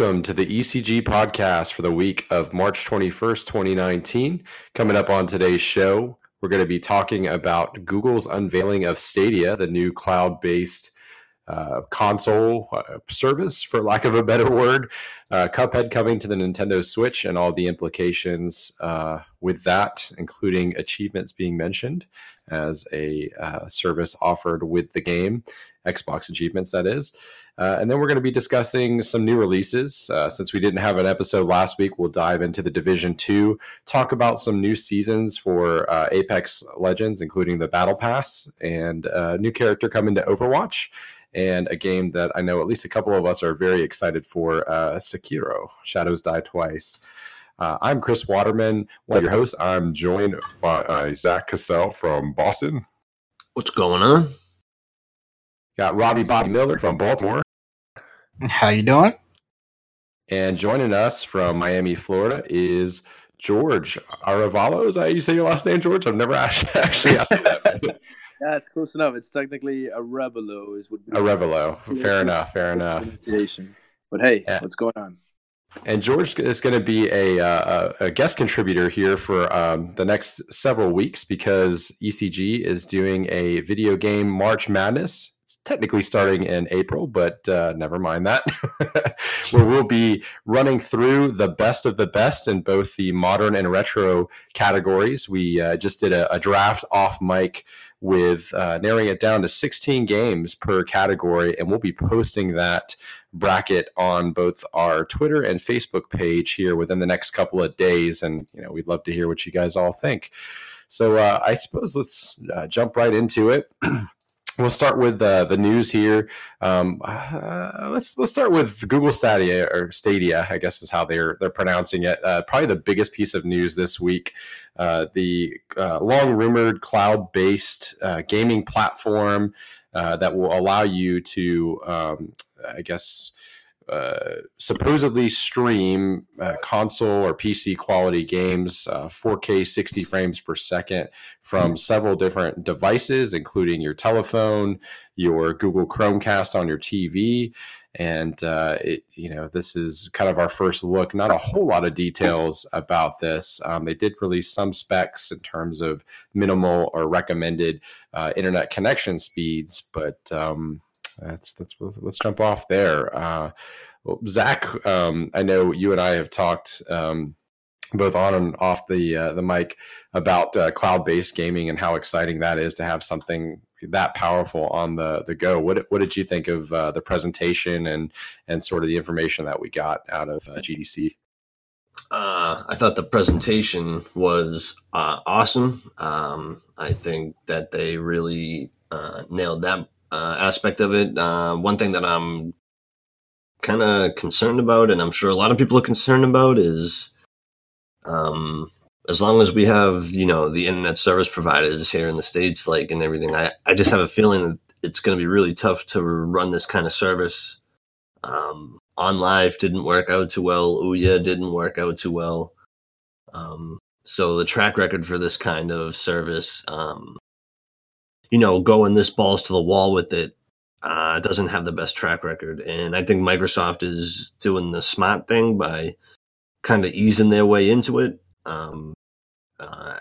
welcome to the ECG podcast for the week of March 21st, 2019. Coming up on today's show, we're going to be talking about Google's unveiling of Stadia, the new cloud based uh, console uh, service, for lack of a better word. Uh, Cuphead coming to the Nintendo Switch and all the implications uh, with that, including achievements being mentioned as a uh, service offered with the game, Xbox achievements, that is. Uh, and then we're going to be discussing some new releases. Uh, since we didn't have an episode last week, we'll dive into the Division 2, talk about some new seasons for uh, Apex Legends, including the Battle Pass, and a new character coming to Overwatch, and a game that I know at least a couple of us are very excited for uh, Sekiro Shadows Die Twice. Uh, I'm Chris Waterman, one of your hosts. I'm joined by uh, Zach Cassell from Boston. What's going on? Got Robbie Bobby Miller from Baltimore. How you doing? And joining us from Miami, Florida is George Aravalo. Is that how you say your last name, George? I've never actually, actually asked you that. yeah, it's close enough. It's technically a Revelo. Is would be a Revelo. Fair enough. Fair enough. But hey, yeah. what's going on? And George is going to be a, uh, a guest contributor here for um, the next several weeks because ECG is doing a video game March Madness it's technically starting in April, but uh, never mind that. Where we'll be running through the best of the best in both the modern and retro categories. We uh, just did a, a, draft off mic with uh, narrowing it down to 16 games per category, and we'll be posting that bracket on both our Twitter and Facebook page here within the next couple of days. And you know, we'd love to hear what you guys all think. So uh, I suppose let's uh, jump right into it. We'll start with uh, the news here. Um, uh, let's let's start with Google Stadia or Stadia, I guess is how they're they're pronouncing it. Uh, probably the biggest piece of news this week. Uh, the uh, long rumored cloud based uh, gaming platform that will allow you to, um, I guess. Uh, supposedly stream uh, console or PC quality games, uh, 4K 60 frames per second from several different devices, including your telephone, your Google Chromecast on your TV. And, uh, it, you know, this is kind of our first look. Not a whole lot of details about this. Um, they did release some specs in terms of minimal or recommended uh, internet connection speeds, but um, that's that's let's jump off there. Uh, Zach, um, I know you and I have talked um, both on and off the uh, the mic about uh, cloud based gaming and how exciting that is to have something that powerful on the the go. What what did you think of uh, the presentation and and sort of the information that we got out of uh, GDC? Uh, I thought the presentation was uh, awesome. Um, I think that they really nailed that uh, aspect of it. Uh, one thing that I'm kind of concerned about, and I'm sure a lot of people are concerned about, is um, as long as we have you know the internet service providers here in the states, like and everything, I I just have a feeling that it's going to be really tough to run this kind of service. Um, OnLive didn't work out too well. Ouya didn't work out too well. Um, so the track record for this kind of service um, you know, going this balls to the wall with it uh, doesn't have the best track record. And I think Microsoft is doing the smart thing by kind of easing their way into it, um, uh,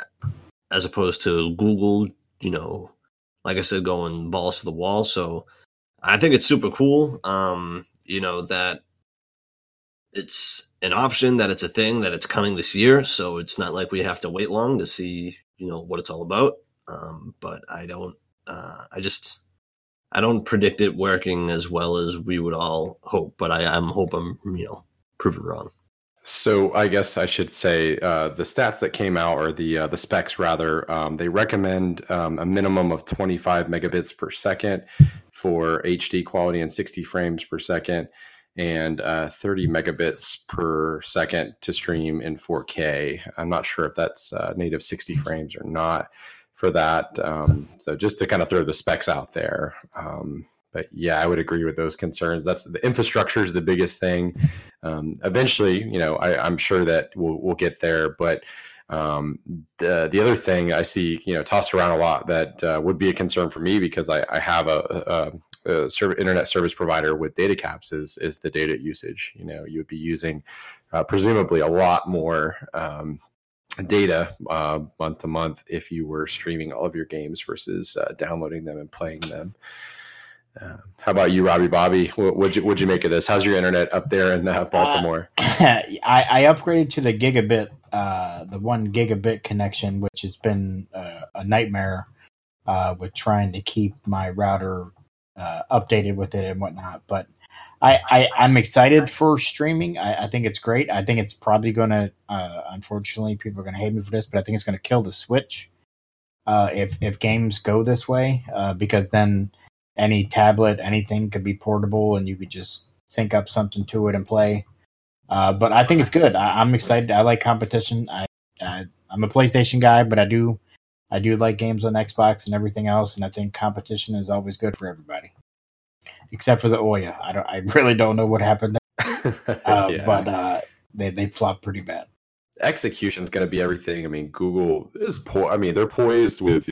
as opposed to Google, you know, like I said, going balls to the wall. So I think it's super cool, um, you know, that it's an option, that it's a thing, that it's coming this year. So it's not like we have to wait long to see, you know, what it's all about. Um, but I don't. Uh, I just I don't predict it working as well as we would all hope. But I, I'm hope I'm you know proven wrong. So I guess I should say uh, the stats that came out, or the uh, the specs rather, um, they recommend um, a minimum of 25 megabits per second for HD quality and 60 frames per second, and uh, 30 megabits per second to stream in 4K. I'm not sure if that's uh, native 60 frames or not for that. Um, so just to kind of throw the specs out there. Um, but yeah, I would agree with those concerns. That's the infrastructure is the biggest thing. Um, eventually, you know, I, am sure that we'll, we'll get there. But um, the the other thing I see, you know, tossed around a lot that uh, would be a concern for me because I, I have a, uh, server, internet service provider with data caps is is the data usage. You know, you would be using uh, presumably a lot more um, data uh, month to month if you were streaming all of your games versus uh, downloading them and playing them. Uh, how about you, Robbie Bobby? What, would you would you make of this? How's your internet up there in uh, Baltimore? I, I upgraded to the gigabit, uh, the one gigabit connection, which has been uh, a nightmare uh, with trying to keep my router uh, updated with it and whatnot. But I, I am excited for streaming. I, I, think it's great. I think it's probably going to, uh, unfortunately, people are going to hate me for this, but I think it's going to kill the Switch if if games go this way because then any tablet, anything could be portable, and you could just sync up something to it and play. Uh, but I think it's good. I, am excited. I like competition. I, I I'm a PlayStation guy, but I do I do like games on Xbox and everything else, and I think competition is always good for everybody, except for the Ouya. I don't. I really don't know what happened there, uh, yeah. but uh, they they flopped pretty bad. Execution is going to be everything. I mean, Google is po- I mean, they're poised with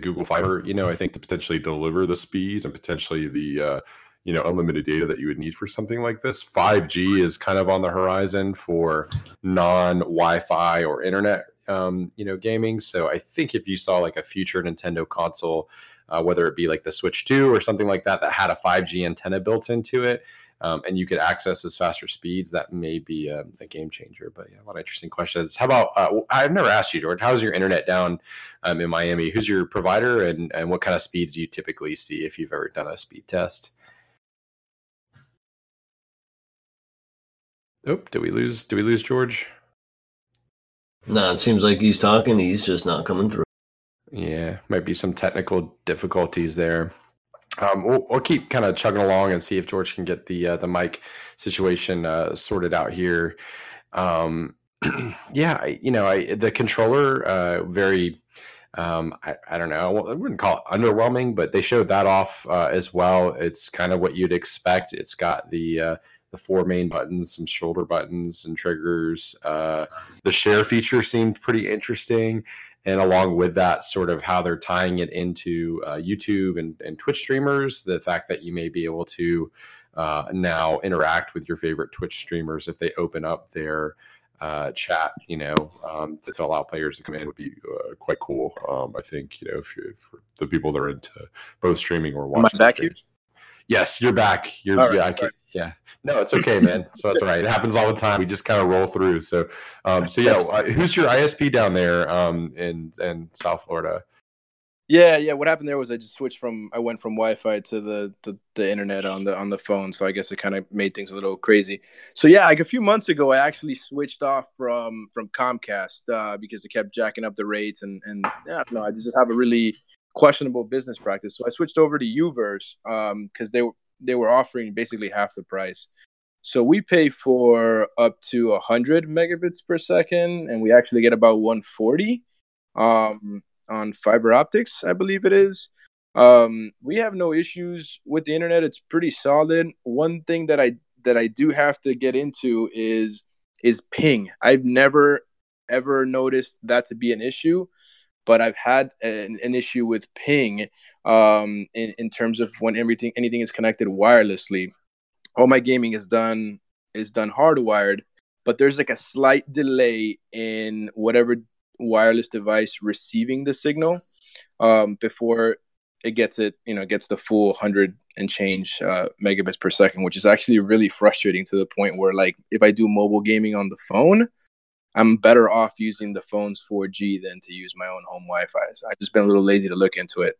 Google Fiber, you know, I think to potentially deliver the speeds and potentially the uh, you know unlimited data that you would need for something like this. 5G is kind of on the horizon for non-Wi-Fi or internet um, you know gaming. So I think if you saw like a future Nintendo console, uh, whether it be like the Switch 2 or something like that that had a 5G antenna built into it, um, and you could access those faster speeds, that may be a, a, game changer. But yeah, a lot of interesting questions. How about uh, I've never asked you, George. How's your internet down um, in Miami? Who's your provider, and and what kind of speeds do you typically see if you've ever done a speed test? Oh, did we lose? Did we lose George? No, it seems like he's talking. He's just not coming through. Yeah, might be some technical difficulties there um, we'll, we'll, keep kind of chugging along and see if George can get the uh, the mic situation uh, sorted out here. Um, yeah, I, you know, I, the controller uh, very. Um, I, I, don't know. I wouldn't call it underwhelming, but they showed that off uh, as well. It's kind of what you'd expect. It's got the uh, the four main buttons, some shoulder buttons and triggers. Uh, the share feature seemed pretty interesting and along with that, sort of how they're tying it into uh, YouTube and, and Twitch streamers, the fact that you may be able to uh, now interact with your favorite Twitch streamers if they open up their uh, chat, you know, um, to, to, allow players to come in would be uh, quite cool. Um, I think, you know, if, if the people that are into both streaming or watching. Am I back here? Yes, you're back. You're right, yeah, right. yeah. No, it's okay, man. so that's all right. It happens all the time. We just kind of roll through. So, um, so yeah. Uh, who's your ISP down there, um, in in South Florida? Yeah, yeah. What happened there was I just switched from I went from Wi-Fi to the to the internet on the on the phone. So I guess it kind of made things a little crazy. So yeah, like a few months ago, I actually switched off from from Comcast uh, because it kept jacking up the rates and and yeah, no, I just have a really questionable business practice. So I switched over to Uverse because um, they they were offering basically half the price. So we pay for up to 100 megabits per second, and we actually get about 140 um, on fiber optics, I believe it is. Um, we have no issues with the internet; it's pretty solid. One thing that I that I do have to get into is is ping. I've never ever noticed that to be an issue but I've had an, an issue with ping um, in, in terms of when everything anything is connected wirelessly. All my gaming is done is done hardwired, but there's like a slight delay in whatever wireless device receiving the signal um, before it gets it you know gets the full 100 and change uh, megabits per second which is actually really frustrating to the point where like if i do mobile gaming on the phone I'm better off using the phone's 4G than to use my own home Wi-Fi. So I've just been a little lazy to look into it.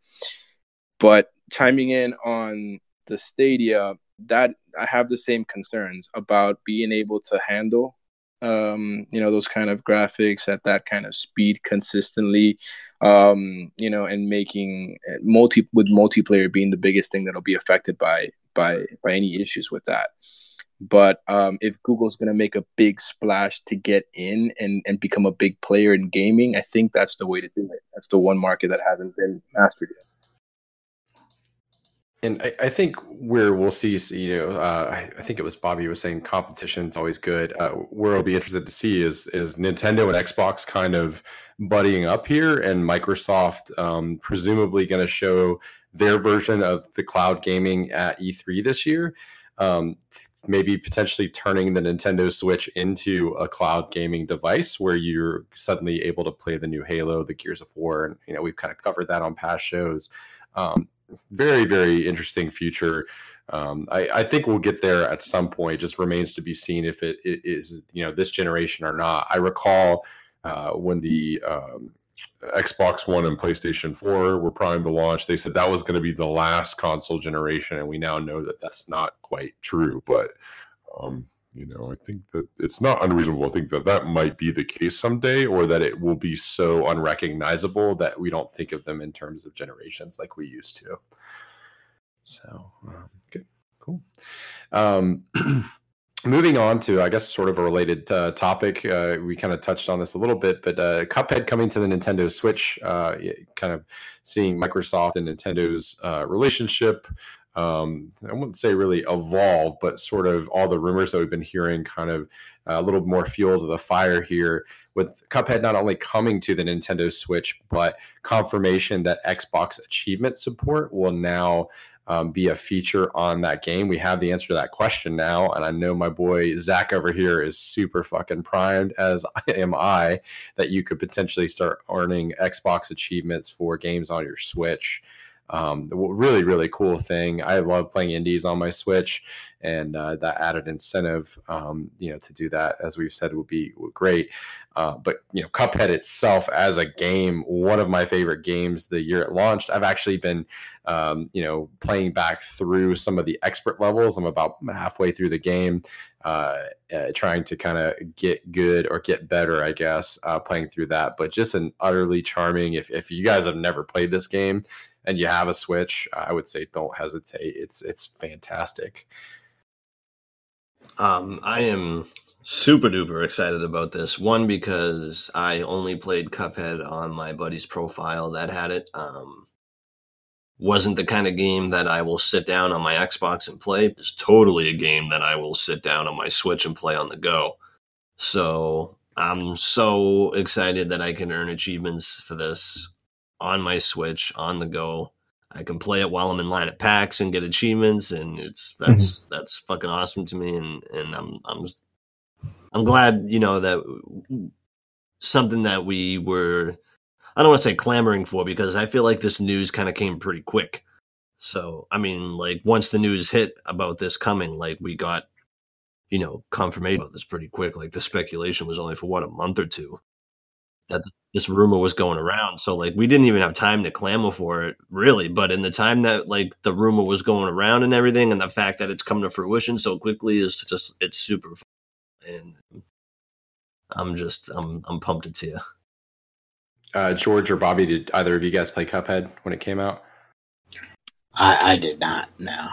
But chiming in on the Stadia, that I have the same concerns about being able to handle, um, you know, those kind of graphics at that kind of speed consistently, um, you know, and making eh, multi with multiplayer being the biggest thing that'll be affected by by by any issues with that. But um, if Google's going to make a big splash to get in and, and become a big player in gaming, I think that's the way to do it. That's the one market that hasn't been mastered yet. And I, I think where we'll see, you know, uh, I, think it was Bobby was saying competition is always good. Uh, where I'll be interested to see is is Nintendo and Xbox kind of buddying up here, and Microsoft um, presumably going to show their version of the cloud gaming at E3 this year. Um, maybe potentially turning the Nintendo Switch into a cloud gaming device where you're suddenly able to play the new Halo, the Gears of War, and you know we've kind of covered that on past shows. Um, very very interesting future. Um, I, I, think we'll get there at some point. It just remains to be seen if it, it is you know this generation or not. I recall uh, when the um, Xbox One and PlayStation 4 were primed to launch, they said that was going to be the last console generation, and we now know that that's not quite true. But um, you know, I think that it's not unreasonable to think that that might be the case someday, or that it will be so unrecognizable that we don't think of them in terms of generations like we used to. So, um, good, cool. Um, moving on to, I guess, sort of a related uh, topic. Uh, we kind of touched on this a little bit, but uh, Cuphead coming to the Nintendo Switch, uh, kind of seeing Microsoft and Nintendo's uh, relationship. Um, I wouldn't say really evolve, but sort of all the rumors that we've been hearing kind of uh, a little more fuel to the fire here with Cuphead not only coming to the Nintendo Switch, but confirmation that Xbox achievement support will now um, be a feature on that game? We have the answer to that question now, and I know my boy Zach over here is super fucking primed, as I am I, that you could potentially start earning Xbox achievements for games on your Switch. Um, really, really cool thing. I love playing indies on my Switch, and uh, that added incentive, um, you know, to do that, as we've said, would be great. Uh, but you know, Cuphead itself as a game, one of my favorite games the year it launched. I've actually been, um, you know, playing back through some of the expert levels. I'm about halfway through the game, uh, uh, trying to kind of get good or get better, I guess, uh, playing through that. But just an utterly charming. If if you guys have never played this game and you have a Switch, I would say don't hesitate. It's it's fantastic. Um, I am super duper excited about this. One because I only played Cuphead on my buddy's profile that had it. Um, wasn't the kind of game that I will sit down on my Xbox and play. It's totally a game that I will sit down on my Switch and play on the go. So I'm so excited that I can earn achievements for this on my Switch on the go. I can play it while I'm in line at PAX and get achievements, and it's that's mm-hmm. that's fucking awesome to me, and and I'm I'm I'm glad you know that something that we were I don't want to say clamoring for because I feel like this news kind of came pretty quick. So I mean, like once the news hit about this coming, like we got you know confirmation about this pretty quick. Like the speculation was only for what a month or two that this rumor was going around. So like we didn't even have time to clamor for it really. But in the time that like the rumor was going around and everything, and the fact that it's come to fruition so quickly is just it's super. Fun. And I'm just I'm I'm pumped to you. Uh, George or Bobby, did either of you guys play Cuphead when it came out? I, I did not. No.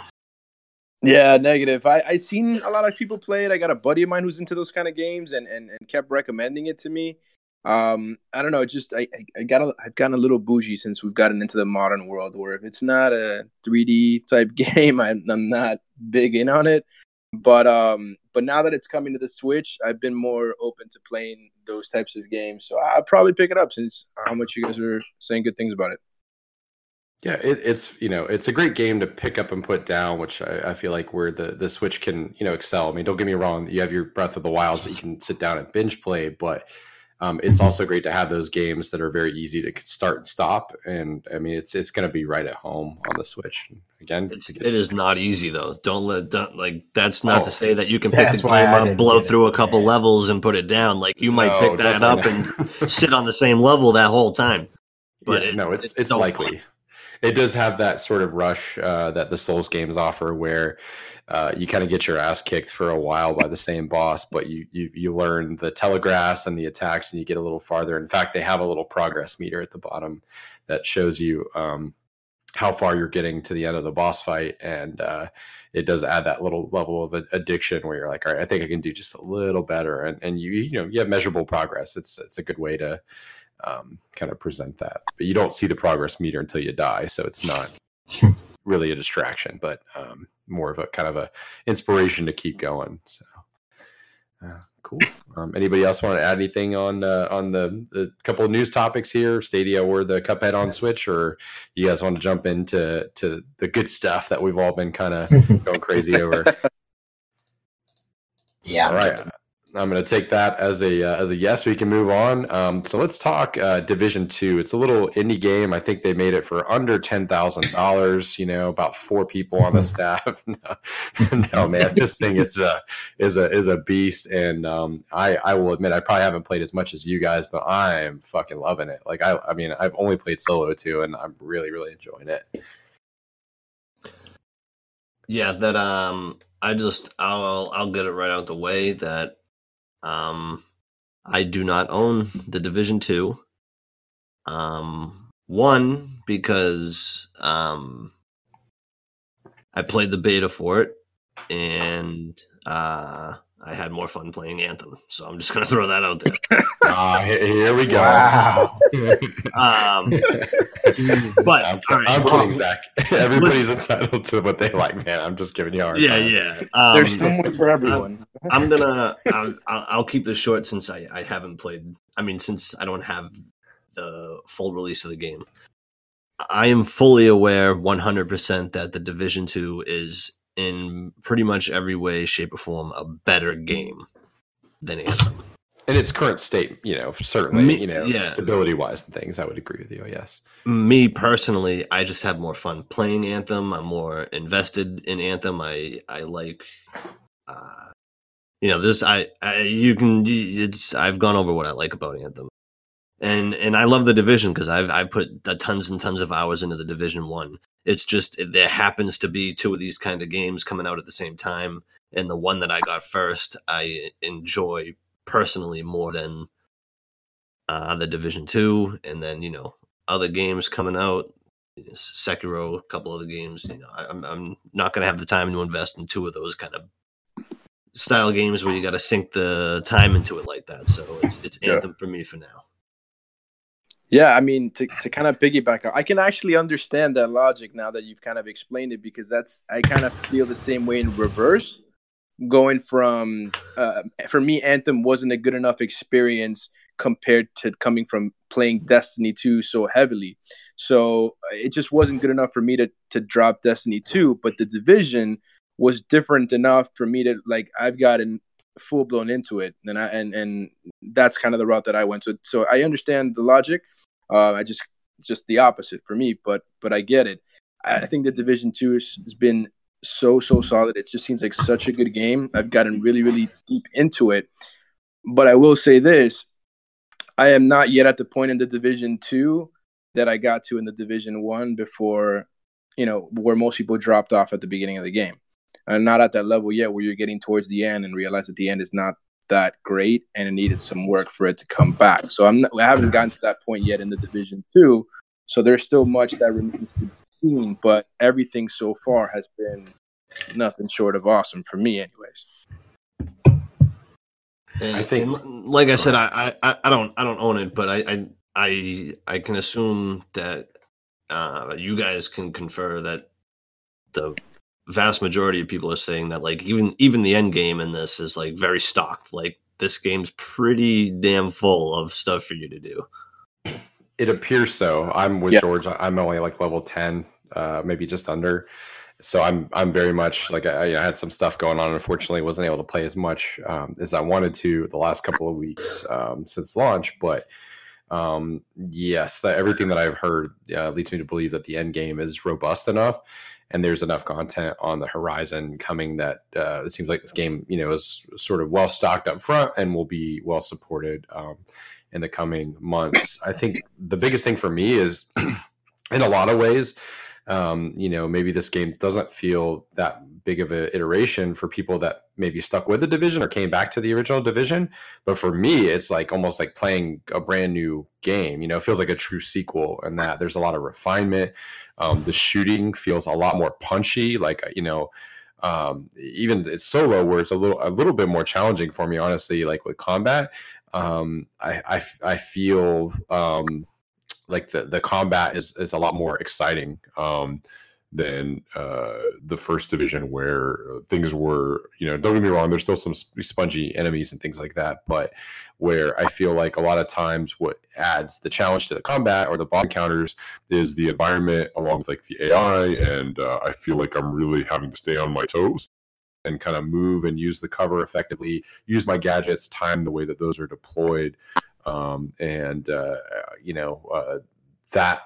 Yeah, negative. I I seen a lot of people play it. I got a buddy of mine who's into those kind of games and and, and kept recommending it to me um i don't know just i i got a, i've gotten a little bougie since we've gotten into the modern world where if it's not a 3d type game I'm, I'm not big in on it. But um but now that it's coming to the switch i've been more open to playing those types of games. So i'll probably pick it up since how much you guys are saying good things about it. Yeah, it, it's you know it's a great game to pick up and put down, which I, I, feel like where the the Switch can you know excel. I mean, don't get me wrong, you have your Breath of the Wilds that you can sit down and binge play, but um, it's also great to have those games that are very easy to start and stop. And I mean, it's it's going to be right at home on the Switch. Again, it's, it is not easy though. Don't let don't, like that's not oh, to say that you can pick the game up, blow through a couple yeah. levels, and put it down. Like you might no, pick that up not. and sit on the same level that whole time. But yeah, it, no, it's it's, it's likely. Fun. It does have that sort of rush uh, that the Souls games offer, where uh, you kind of get your ass kicked for a while by the same boss, but you, you you learn the telegraphs and the attacks, and you get a little farther. In fact, they have a little progress meter at the bottom that shows you um, how far you're getting to the end of the boss fight, and uh, it does add that little level of addiction where you're like, all right, I think I can do just a little better, and and you you know you have measurable progress. It's it's a good way to um, kind of present that, but you don't see the progress meter until you die, so it's not. really a distraction, but um, more of a kind of a inspiration to keep going. So, uh, Cool. Um, anybody else want to add anything on uh, on the, the couple of news topics here, Stadia or the Cuphead on Switch, or you guys want to jump into to the good stuff that we've all been kind of going crazy over? Yeah. All right. I'm going to take that as a uh, as a yes. We can move on. Um, so let's talk uh, Division Two. It's a little indie game. I think they made it for under ten thousand dollars. You know, about four people on the staff. no, no, man, this thing is a is a is a beast. And um, I I will admit I probably haven't played as much as you guys, but I'm fucking loving it. Like I I mean I've only played solo too, and I'm really really enjoying it. Yeah, that um I just I'll I'll get it right out the way that um I do not own the Division 2. Um one because um I played the beta for it and uh I had more fun playing Anthem. So I'm just going to throw that out there. Ah, he- here we go. Wow. Um Jesus. But- I'm, All right. I'm Well, kidding, Zach. Everybody's entitled to what they like, man. I'm just giving you a hard yeah, time. yeah. Um, There's someone for everyone. I'm gonna. I'll, I'll, I'll keep this short since I, I haven't played. I mean, since I don't have the full release of the game, I am fully aware, 100% that the Division Two is in pretty much every way, shape, or form a better game than Anthem. in its current state, you know, certainly, Me- you know, yeah. stability wise and things, I would agree with you. Yes. Me personally, I just have more fun playing Anthem. I'm more invested in Anthem. I I like. Uh, you know this I, I you can it's i've gone over what i like about anthem and and i love the division because i've i've put tons and tons of hours into the division one it's just there happens to be two of these kind of games coming out at the same time and the one that i got first i enjoy personally more than uh the division two and then you know other games coming out sekiro a couple other games you know I, i'm i'm not going to have the time to invest in two of those kind of style games where you got to sink the time into it like that. So it's it's Yeah. Anthem for me for now. Yeah, I mean, to, to kind of piggyback, I can actually understand that logic now that you've kind of explained it because that's I kind of feel the same way in reverse. Going from uh, for me, Anthem wasn't a good enough experience compared to coming from playing Destiny 2 so heavily. So uh, it just wasn't good enough for me to to drop Destiny 2. But the division was different enough for me to like I've gotten full blown into it, and I and and that's kind of the route that I went. So so I understand the logic. Uh, I just just the opposite for me, but but I get it. I think the Division Two has, has been so so solid. It just seems like such a good game. I've gotten really really deep into it, but I will say this: I am not yet at the point in the Division Two that I got to in the Division One before, you know, where most people dropped off at the beginning of the game. I'm not at that level yet where you're getting towards the end and realize that the end is not that great and it needed some work for it to come back. So I'm not, I haven't gotten to that point yet in the division two. So there's still much that remains to be seen, but everything so far has been nothing short of awesome for me, anyways. And, I think- and like I said, I, I I don't I don't own it, but I I I, I can assume that uh, you guys can confer that the vast majority of people are saying that like even even the end game in this is like very stocked. Like this game's pretty damn full of stuff for you to do. It appears so. I'm with Yeah. George. I'm only like level 10, uh, maybe just under. So I'm I'm very much like I, I had some stuff going on. Unfortunately, wasn't able to play as much um, as I wanted to the last couple of weeks um, since launch. But um, yes, that, everything that I've heard uh, leads me to believe that the end game is robust enough, and there's enough content on the horizon coming that uh, it seems like this game, you know, is sort of well stocked up front and will be well supported um, in the coming months. I think the biggest thing for me is, in a lot of ways, um, you know, maybe this game doesn't feel that big of an iteration for people that maybe stuck with the division or came back to the original division. But for me, it's like almost like playing a brand new game. You know, it feels like a true sequel, and that there's a lot of refinement. Um, the shooting feels a lot more punchy. Like you know, um, even it's solo where it's a little a little bit more challenging for me, honestly. Like with combat, um, I, I I feel um, like the the combat is is a lot more exciting um, than uh, the first division, where things were, you know, don't get me wrong, there's still some spongy enemies and things like that, but where I feel like a lot of times what adds the challenge to the combat or the boss encounters is the environment along with like the AI, and uh, I feel like I'm really having to stay on my toes and kind of move and use the cover effectively, use my gadgets, time the way that those are deployed. Um, and uh, you know uh, that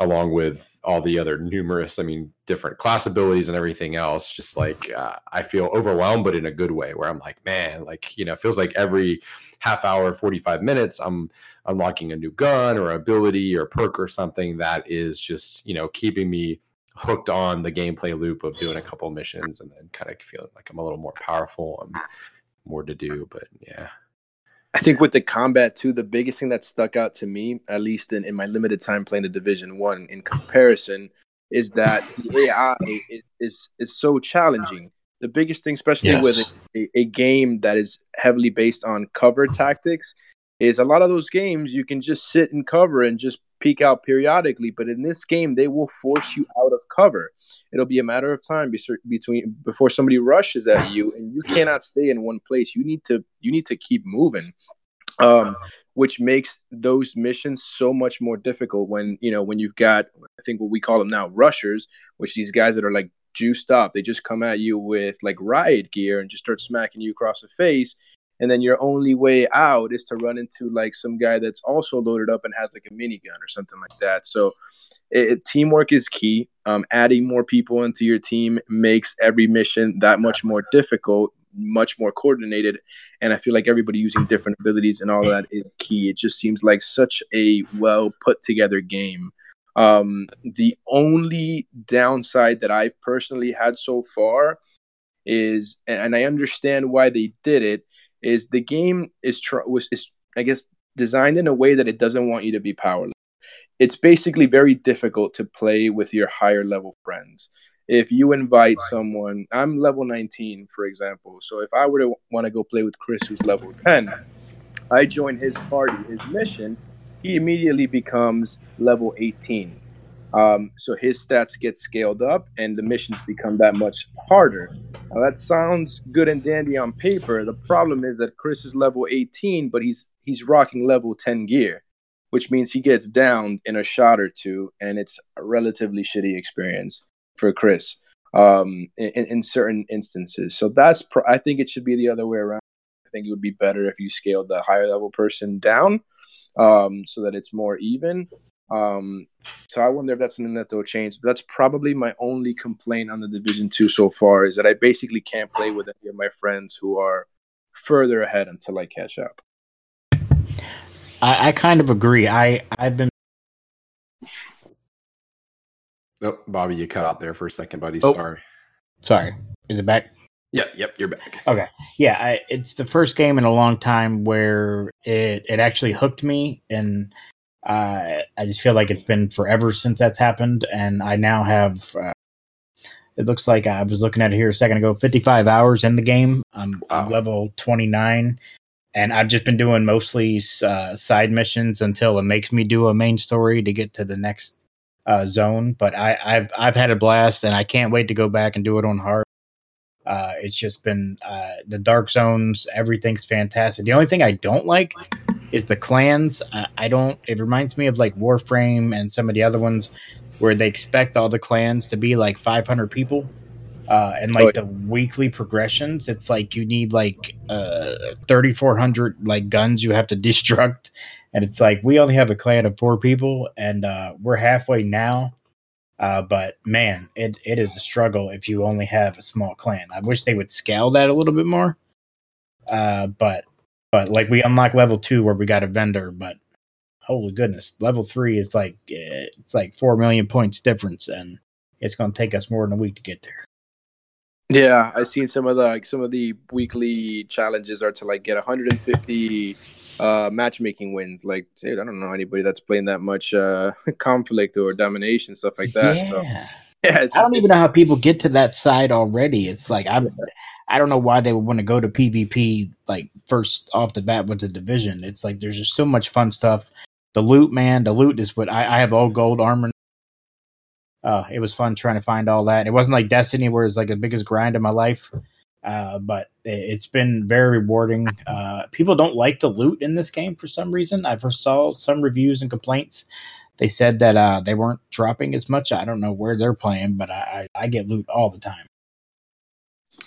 along with all the other numerous i mean different class abilities and everything else just like uh, i feel overwhelmed but in a good way where i'm like man like you know it feels like every half hour 45 minutes i'm unlocking a new gun or ability or perk or something that is just you know keeping me hooked on the gameplay loop of doing a couple missions and then kind of feeling like i'm a little more powerful and more to do but yeah I think with the combat too, the biggest thing that stuck out to me, at least in, in my limited time playing the Division One, in comparison, is that the AI is, is, is so challenging. The biggest thing, especially yes. with a, a, game that is heavily based on cover tactics, is a lot of those games you can just sit and cover and just peek out periodically. But in this game, they will force you out of cover. It'll be a matter of time between before somebody rushes at you, and you cannot stay in one place. You need to you need to keep moving. Um, which makes those missions so much more difficult when you know when you've got I think what we call them now rushers, which these guys that are like juiced up, they just come at you with like riot gear and just start smacking you across the face and then your only way out is to run into like some guy that's also loaded up and has like a minigun or something like that. So it, teamwork is key. Um, adding more people into your team makes every mission that much more difficult much more coordinated and i feel like everybody using different abilities and all that is key. It just seems like such a well put together game. Um, the only downside that i've personally had so far is and i understand why they did it is the game is tr- was is I guess designed in a way that it doesn't want you to be powerless. It's basically very difficult to play with your higher level friends. If you invite right. someone, I'm level 19, for example. So if I were to want to go play with Chris, who's level 10, I join his party, his mission, he immediately becomes level 18. Um, so his stats get scaled up and the missions become that much harder. Now that sounds good and dandy on paper. The problem is that Chris is level 18, but he's he's rocking level 10 gear, which means he gets downed in a shot or two, and it's a relatively shitty experience for Chris um, in, in certain instances. So that's pr- I think it should be the other way around. I think it would be better if you scaled the higher level person down um, so that it's more even. Um, so I wonder if that's something that they'll change. But that's probably my only complaint on the Division Two so far is that I basically can't play with any of my friends who are further ahead until I catch up. I, I kind of agree. I I've been. Oh, Bobby, you cut out there for a second, buddy. Oh, Sorry. Sorry. Is it back? Yeah, yep, you're back. Okay. Yeah, I, it's the first game in a long time where it it actually hooked me and uh, I just feel like it's been forever since that's happened, and I now have. Uh, it looks like I was looking at it here a second ago. Fifty-five hours in the game. I'm, wow. level twenty-nine, and I've just been doing mostly uh, side missions until it makes me do a main story to get to the next uh, zone. But I, have I've had a blast, and I can't wait to go back and do it on hard. Uh, it's just been uh, the dark zones. Everything's fantastic. The only thing I don't like is the clans. I, I don't. It reminds me of like Warframe and some of the other ones where they expect all the clans to be like 500 people. Uh, and like oh, the weekly progressions, it's like you need like uh, 3,400 like guns you have to destruct, and it's like we only have a clan of four people, and uh, we're halfway now. Uh, but man, it, it is a struggle if you only have a small clan. I wish they would scale that a little bit more. Uh, but but like we unlock level two where we got a vendor, but holy goodness, level three is like eh, it's like four million points difference, and it's going to take us more than a week to get there. Yeah, I've seen some of the like some of the weekly challenges are to like get 150 uh matchmaking wins. Like, dude, I don't know anybody that's playing that much uh conflict or domination stuff like that. Yeah. So, yeah, I don't even know how people get to that side already. It's like I'm I don't know why they would want to go to PvP like first off the bat with the division. It's like there's just so much fun stuff. The loot, man, the loot is what I, I have all gold armor. uh, it was fun trying to find all that. It wasn't like Destiny, where it's like the biggest grind of my life, uh, but it's been very rewarding. Uh, people don't like the loot in this game for some reason. I saw some reviews and complaints. They said that uh, they weren't dropping as much. I don't know where they're playing, but I, I, I get loot all the time.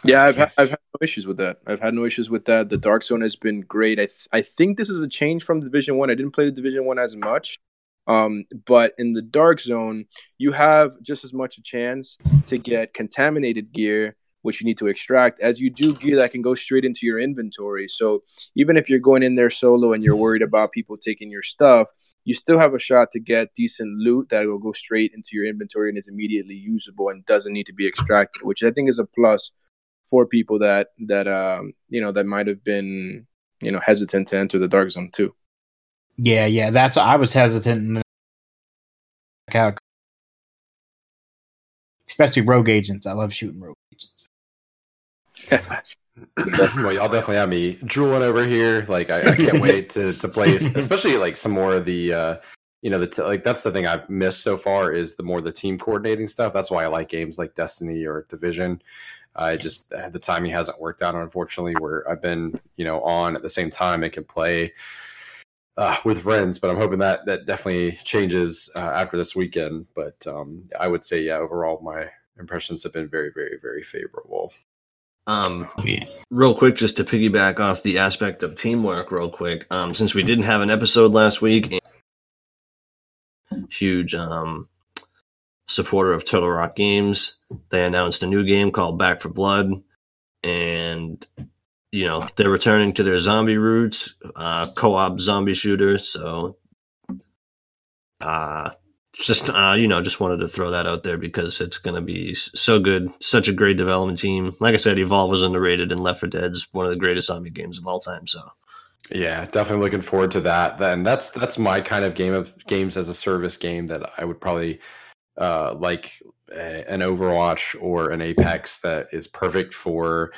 Yeah, I've, yes. I've had no issues with that. I've had no issues with that. The Dark Zone has been great. I th- I think this is a change from Division One. I. I didn't play the Division One as much, um, but in the Dark Zone, you have just as much a chance to get contaminated gear, which you need to extract, as you do gear that can go straight into your inventory. So even if you're going in there solo and you're worried about people taking your stuff, you still have a shot to get decent loot that will go straight into your inventory and is immediately usable and doesn't need to be extracted, which I think is a plus for people that that um you know that might have been you know hesitant to enter the dark zone too. Yeah, yeah, that's I was hesitant. Especially rogue agents. I love shooting rogue agents. well, y'all definitely have me drooling over here. Like, I, I can't wait to to play, especially like some more of the, uh, you know, the t- like that's the thing I've missed so far is the more the team coordinating stuff. That's why I like games like Destiny or Division. I just the timing hasn't worked out, unfortunately. Where I've been, you know, on at the same time and can play uh, with friends, but I'm hoping that that definitely changes uh, after this weekend. But um, I would say, yeah, overall, my impressions have been very, very, very favorable. Um, real quick, just to piggyback off the aspect of teamwork, real quick. Um, since we didn't have an episode last week, huge um supporter of Turtle Rock Games. They announced a new game called Back 4 Blood, and you know they're returning to their zombie roots, uh, co-op zombie shooter. So, uh, just uh, you know, just wanted to throw that out there because it's going to be so good, such a great development team. Like I said, Evolve was underrated, and Left 4 Dead's one of the greatest zombie games of all time. So. Yeah, definitely looking forward to that. Then that's that's my kind of game of games as a service game that I would probably uh, like a, an Overwatch or an Apex that is perfect for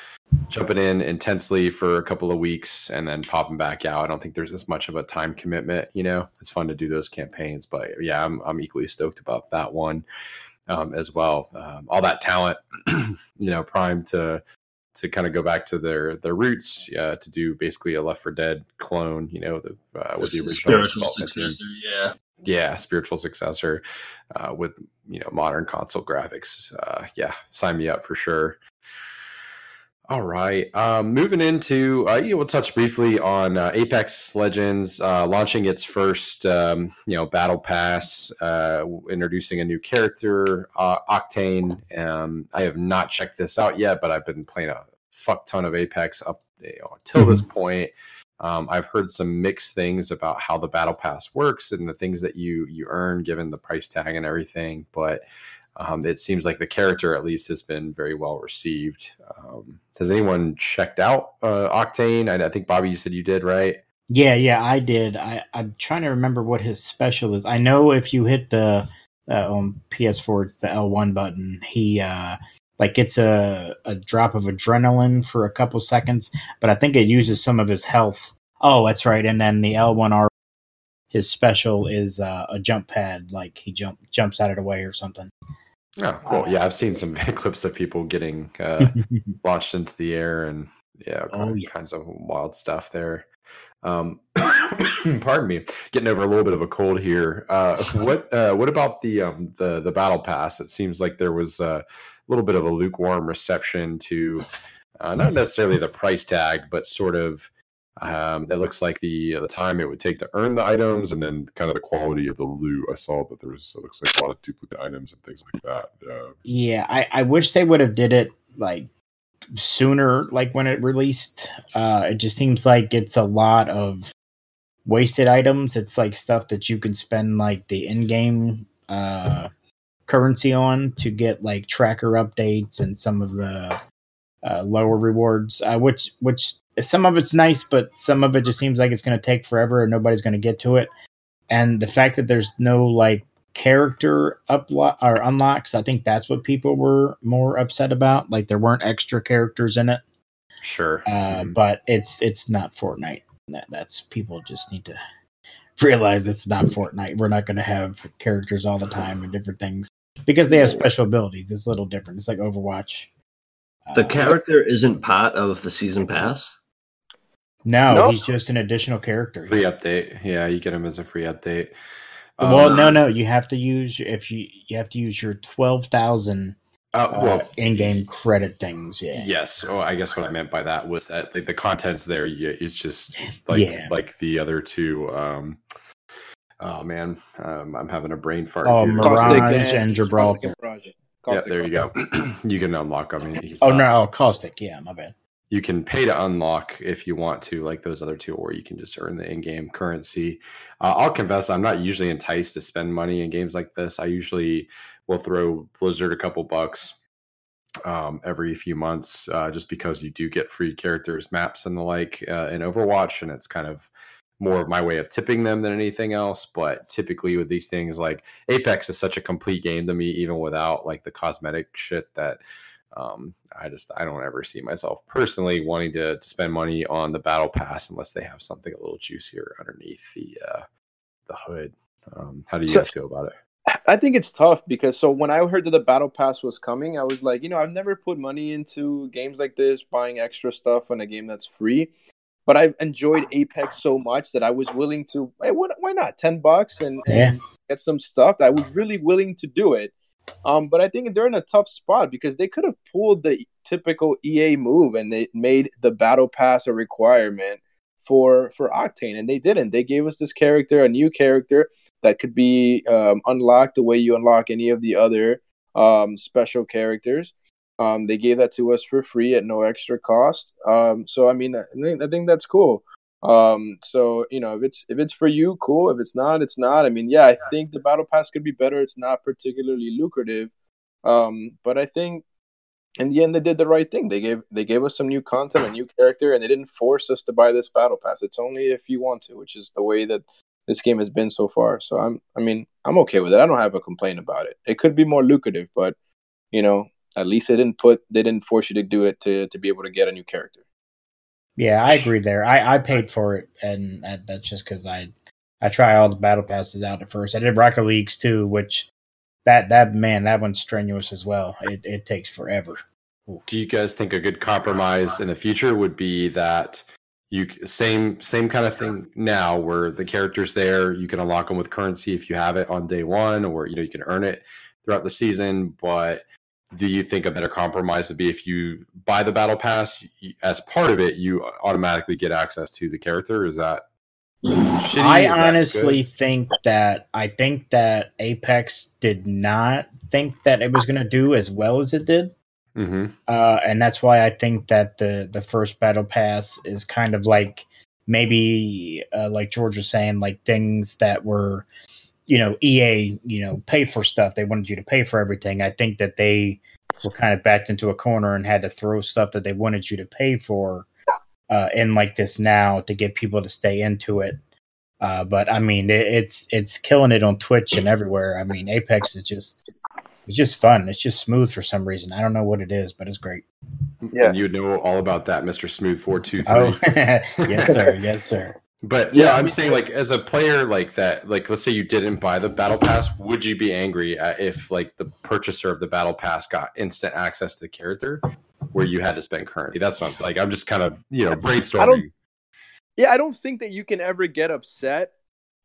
jumping in intensely for a couple of weeks and then popping back out. I don't think there's as much of a time commitment. You know, it's fun to do those campaigns, but yeah, I'm I'm equally stoked about that one um, as well. Um, all that talent, you know, primed to to kind of go back to their their roots uh, to do basically a Left 4 Dead clone. You know, the, uh, with the original spiritual successor. Yeah, yeah, spiritual successor uh, with you know modern console graphics. Uh, yeah, sign me up for sure. All right, um, moving into uh, you know, we'll touch briefly on uh, Apex Legends uh, launching its first um, you know battle pass, uh, introducing a new character, uh, Octane. Um, I have not checked this out yet, but I've been playing a fuck ton of Apex up you know, until mm-hmm. this point. Um, I've heard some mixed things about how the battle pass works and the things that you you earn given the price tag and everything, but um, it seems like the character at least has been very well received. Um, has anyone checked out uh, Octane? I, I, think Bobby, you said you did, right? Yeah, yeah, I did. I, am trying to remember what his special is. I know if you hit the uh, on PS4, it's the L1 button. He uh, like gets a, a drop of adrenaline for a couple seconds, but I think it uses some of his health. Oh, that's right. And then the L1R, his special is uh, a jump pad, like he jump jumps out of the way or something. Oh, cool. Yeah, I've seen some clips of people getting uh, launched into the air and yeah, oh, yes. kinds of wild stuff there. Um, pardon me, getting over a little bit of a cold here. Uh, what uh, what about the um, the the battle pass? It seems like there was uh, little bit of a lukewarm reception to uh, not necessarily the price tag, but sort of um, it looks like the the time it would take to earn the items, and then kind of the quality of the loot. I saw that there was it looks like a lot of duplicate items and things like that. Uh, yeah, I, I wish they would have did it like sooner, like when it released. Uh, it just seems like it's a lot of wasted items. It's like stuff that you can spend like the in game uh, currency on to get like tracker updates and some of the uh, lower rewards, uh, which which some of it's nice, but some of it just seems like it's going to take forever and nobody's going to get to it. And the fact that there's no like character uplock or unlocks, I think that's what people were more upset about. Like there weren't extra characters in it. Sure, uh, mm-hmm. but it's it's not Fortnite. That, that's people just need to realize it's not Fortnite. We're not going to have characters all the time and different things. Because they have special abilities. It's a little different. It's like Overwatch. The Uh, character isn't part of the season pass. no, No. he's just an additional character. Free update. Yeah, you get him as a free update. well, Um, no, no, you have to use if you you have to use your twelve thousand uh, uh, well, in-game credit things. Yeah, Yes. Oh, I guess what I meant by that was that like the content's there. Yeah, it's just like Yeah. like the other two. Um, oh man, um, I'm having a brain fart. Oh, here. Caustic Mirage and Gibraltar. Caustic Mirage. yeah, there you go. you can unlock them. He's Oh not- no, caustic. Yeah, my bad. you can pay to unlock if you want to, like those other two, or you can just earn the in-game currency. Uh, I'll confess, I'm not usually enticed to spend money in games like this. I usually will throw Blizzard a couple bucks um, every few months, uh, just because you do get free characters, maps, and the like uh, in Overwatch, and it's kind of more of my way of tipping them than anything else. But typically with these things, like Apex is such a complete game to me, even without like the cosmetic shit that um, I just I don't ever see myself personally wanting to, to spend money on the battle pass unless they have something a little juicier underneath the uh, the hood. Um, how do you So- guys feel about it? I think it's tough because so when I heard that the battle pass was coming, I was like, you know, I've never put money into games like this, buying extra stuff on a game that's free. But I've enjoyed Apex so much that I was willing to. Hey, what, why not? Ten bucks and, and get some stuff. I was really willing to do it. Um, but I think they're in a tough spot because they could have pulled the typical EA move and they made the battle pass a requirement for for Octane, and they didn't. They gave us this character, a new character that could be um, unlocked the way you unlock any of the other um, special characters. Um, they gave that to us for free at no extra cost. Um, so I mean, I think, I think that's cool. Um, so you know, if it's if it's for you, cool. If it's not, it's not. I mean, yeah, I think the battle pass could be better. It's not particularly lucrative, um, but I think in the end they did the right thing. They gave they gave us some new content, a new character, and they didn't force us to buy this battle pass. It's only if you want to, which is the way that this game has been so far. So I'm I mean I'm okay with it. I don't have a complaint about it. It could be more lucrative, but you know at least they didn't put they didn't force you to do it to to be able to get a new character. Yeah, I agree there. I, I paid for it, and that, that's just because I I try all the battle passes out at first. I did Rocket Leagues too, which that that man that one's strenuous as well. It it takes forever. Do you guys think a good compromise in the future would be that you same same kind of thing now, where the character's there, you can unlock them with currency if you have it on day one, or you know you can earn it throughout the season. But do you think a better compromise would be if you buy the battle pass as part of it, you automatically get access to the character? Is that shitty? I Is honestly good? think that I think that Apex did not think that it was going to do as well as it did. Mhm. uh, and that's why I think that the the first battle pass is kind of like maybe uh, like George was saying, like things that were, you know, EA, you know, pay for stuff. They wanted you to pay for everything. I think that they were kind of backed into a corner and had to throw stuff that they wanted you to pay for uh, in like this now to get people to stay into it. Uh, but I mean, it, it's it's killing it on Twitch and everywhere. I mean, Apex is just it's just fun. It's just smooth for some reason. I don't know what it is, but it's great. Yeah. And you know all about that, Mister Smooth Four Two Three. Oh, yes, sir. Yes, sir. But Yeah, yeah, I I'm saying like as a player like that, like let's say you didn't buy the battle pass, would you be angry at if like the purchaser of the battle pass got instant access to the character where you had to spend currency? That's what I'm like. I'm just kind of you know brainstorming. Yeah, I don't think that you can ever get upset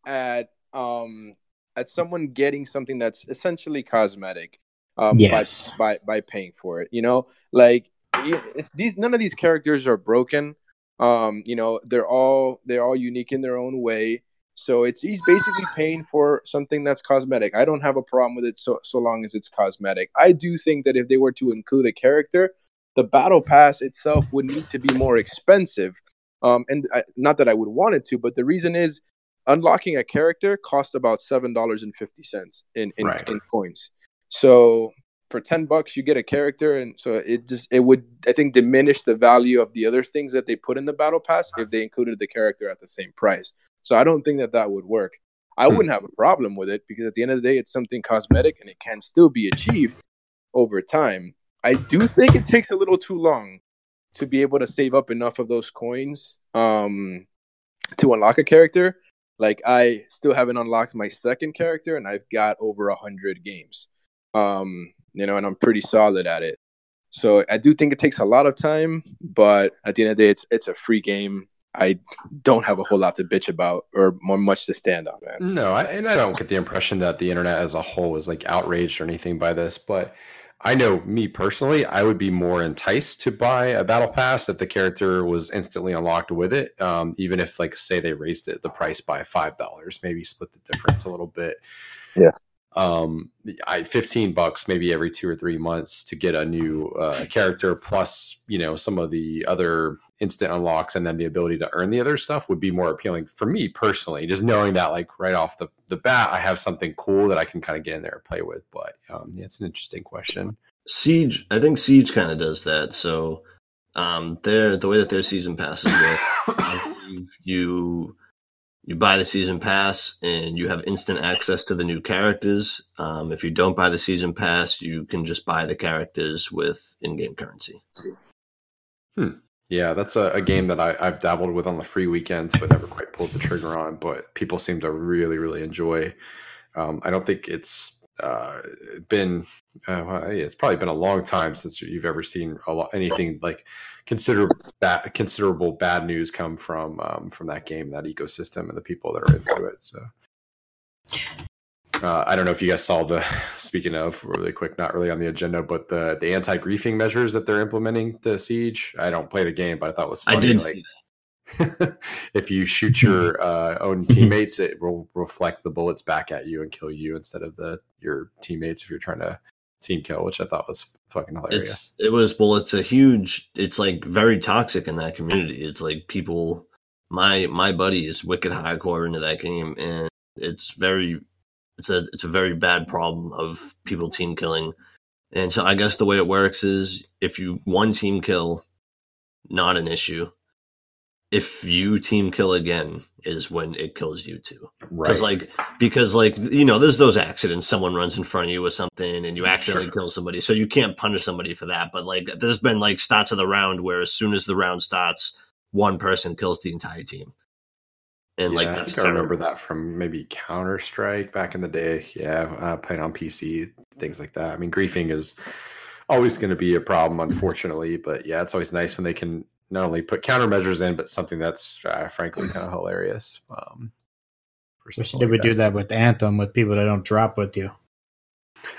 at um at someone getting something that's essentially cosmetic um Yes. by, by by paying for it. You know, like it's these none of these characters are broken. Um, you know, they're all they're all unique in their own way. So it's he's basically paying for something that's cosmetic. I don't have a problem with it so so long as it's cosmetic. I do think that if they were to include a character, the battle pass itself would need to be more expensive. Um, and I, not that I would want it to, but the reason is unlocking a character costs about seven dollars and fifty cents in in, Right. in coins. So for ten bucks, you get a character, and so it just it would I think diminish the value of the other things that they put in the battle pass if they included the character at the same price. So I don't think that that would work. I Hmm. wouldn't have a problem with it because at the end of the day, it's something cosmetic and it can still be achieved over time. I do think it takes a little too long to be able to save up enough of those coins um, to unlock a character. Like I still haven't unlocked my second character, and I've got over a hundred games. Um, you know, and I'm pretty solid at it. So I do think it takes a lot of time, but at the end of the day, it's it's a free game. I don't have a whole lot to bitch about or more much to stand on, man. No, I, and I don't get the impression that the internet as a whole is like outraged or anything by this, but I know me personally, I would be more enticed to buy a battle pass if the character was instantly unlocked with it. Um, even if, like, say they raised it the price by five dollars, maybe split the difference a little bit. Yeah um i 15 bucks maybe every two or three months to get a new uh, character plus you know some of the other instant unlocks and then the ability to earn the other stuff would be more appealing for me personally. Just knowing that like right off the, the bat i have something cool that i can kind of get in there and play with but um yeah it's an interesting question. Siege i think siege kind of does that so um their the way that their season passes with you you buy the season pass and you have instant access to the new characters. Um, if you don't buy the season pass, you can just buy the characters with in-game currency. Hmm. Yeah, that's a, a game that I, have dabbled with on the free weekends, but never quite pulled the trigger on. But people seem to really, really enjoy. Um, I don't think it's uh, been. Uh, it's probably been a long time since you've ever seen a lot, anything like considerable bad, considerable bad news come from um, from that game, that ecosystem, and the people that are into it. So. Uh, I don't know if you guys saw the. Speaking of, really quick, not really on the agenda, but the the anti griefing measures that they're implementing to Siege. I don't play the game, but I thought it was funny. I did like, if you shoot your uh, own teammates, it will reflect the bullets back at you and kill you instead of the your teammates if you're trying to team kill, which I thought was fucking hilarious. It's, it was well, it's a huge. It's like very toxic in that community. It's like people. My my buddy is wicked hardcore into that game, and it's very. It's a it's a very bad problem of people team killing, and so I guess the way it works is if you one team kill, not an issue if you team kill again is when it kills you too. Right. Because like because like you know, there's those accidents. Someone runs in front of you with something and you accidentally sure. kill somebody. So you can't punish somebody for that. But like there's been like starts of the round where as soon as the round starts, one person kills the entire team. And yeah, like that's I, I remember that from maybe Counter Strike back in the day. Yeah, uh, playing on PC, things like that. I mean, griefing is always going to be a problem, unfortunately. But yeah, it's always nice when they can not only put countermeasures in, but something that's uh, frankly kind of hilarious. Um, Wish they like would that. do that with Anthem with people that don't drop with you.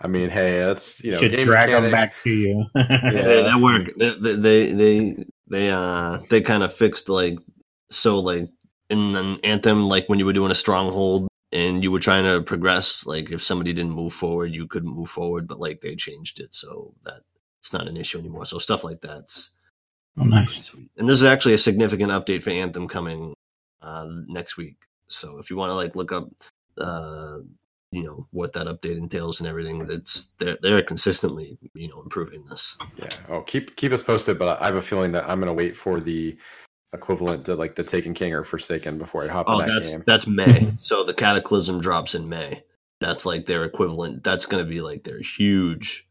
I mean, hey, that's you know, should drag mechanic. them back to you. yeah, that worked. They, they they they uh they kind of fixed like so like in an Anthem like when you were doing a stronghold and you were trying to progress like if somebody didn't move forward you couldn't move forward but like they changed it so that it's not an issue anymore so stuff like that's Oh, nice. And this is actually a significant update for Anthem coming uh, next week. So if you want to like look up, uh, you know, what that update entails and everything, that's they're they're consistently you know improving this. Yeah. Oh, keep keep us posted. But I have a feeling that I'm going to wait for the equivalent to like the Taken King or Forsaken before I hop oh, in that that's, game. That's May. so the Cataclysm drops in May. That's like their equivalent. That's going to be like their huge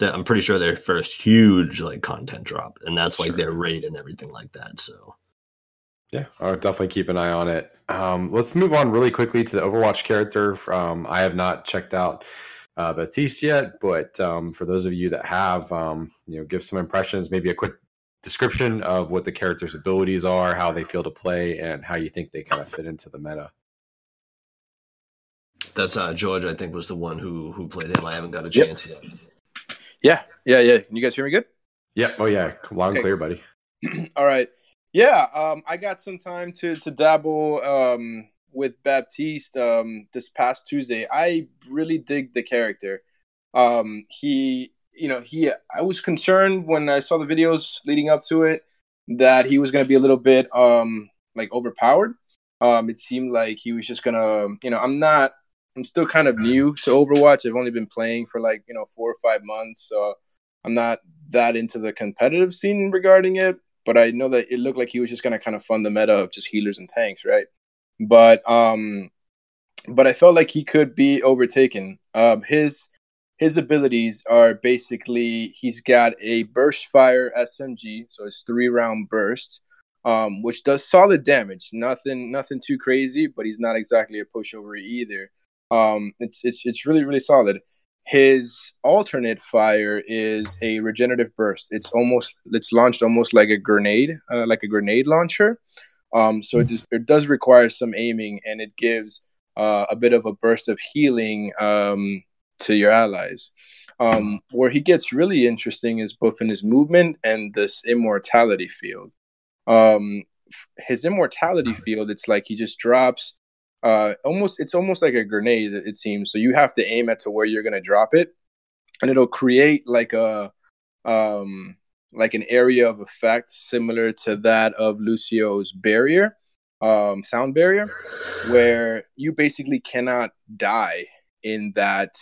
I'm pretty sure their first huge like content drop, and that's like sure. their rate and everything like that. So, yeah, I'll definitely keep an eye on it. Um, let's move on really quickly to the Overwatch character. Um, I have not checked out uh, Baptiste yet, but um, for those of you that have, um, you know, give some impressions, maybe a quick description of what the character's abilities are, how they feel to play, and how you think they kind of fit into the meta. That's uh, George. I think was the one who who played him. I haven't got a chance yep. yet. Yeah, yeah, yeah. Can you guys hear me good? Yeah. Oh yeah, loud and clear, buddy. All right. Yeah. Um, I got some time to to dabble um with Baptiste um this past Tuesday. I really dig the character. Um, he, you know, he. I was concerned when I saw the videos leading up to it that he was going to be a little bit um like overpowered. Um, it seemed like he was just gonna, you know, I'm not I'm still kind of new to Overwatch. I've only been playing for like, you know, four or five months. So I'm not that into the competitive scene regarding it. But I know that it looked like he was just gonna kind of fund the meta of just healers and tanks, right? But um but I felt like he could be overtaken. Um his his abilities are basically he's got a burst fire SMG, so it's three round burst, um, which does solid damage. Nothing nothing too crazy, but he's not exactly a pushover either. Um, it's it's it's really really solid. His alternate fire is a regenerative burst. It's almost it's launched almost like a grenade, uh, like a grenade launcher. Um, so it, does, it does require some aiming, and it gives uh, a bit of a burst of healing um, to your allies. Um, where he gets really interesting is both in his movement and this immortality field. Um, his immortality field, it's like he just drops uh, almost it's almost like a grenade it seems. So you have to aim at to where you're going to drop it. And it'll create like a um like an area of effect similar to that of lucio's barrier um sound barrier where you basically cannot die in that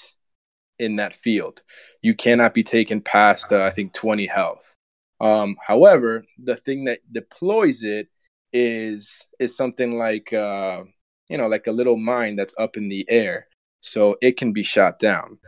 in that field. You cannot be taken past uh, i think 20 health. Um however the thing that deploys it is is something like uh you know, like a little mine that's up in the air. So it can be shot down.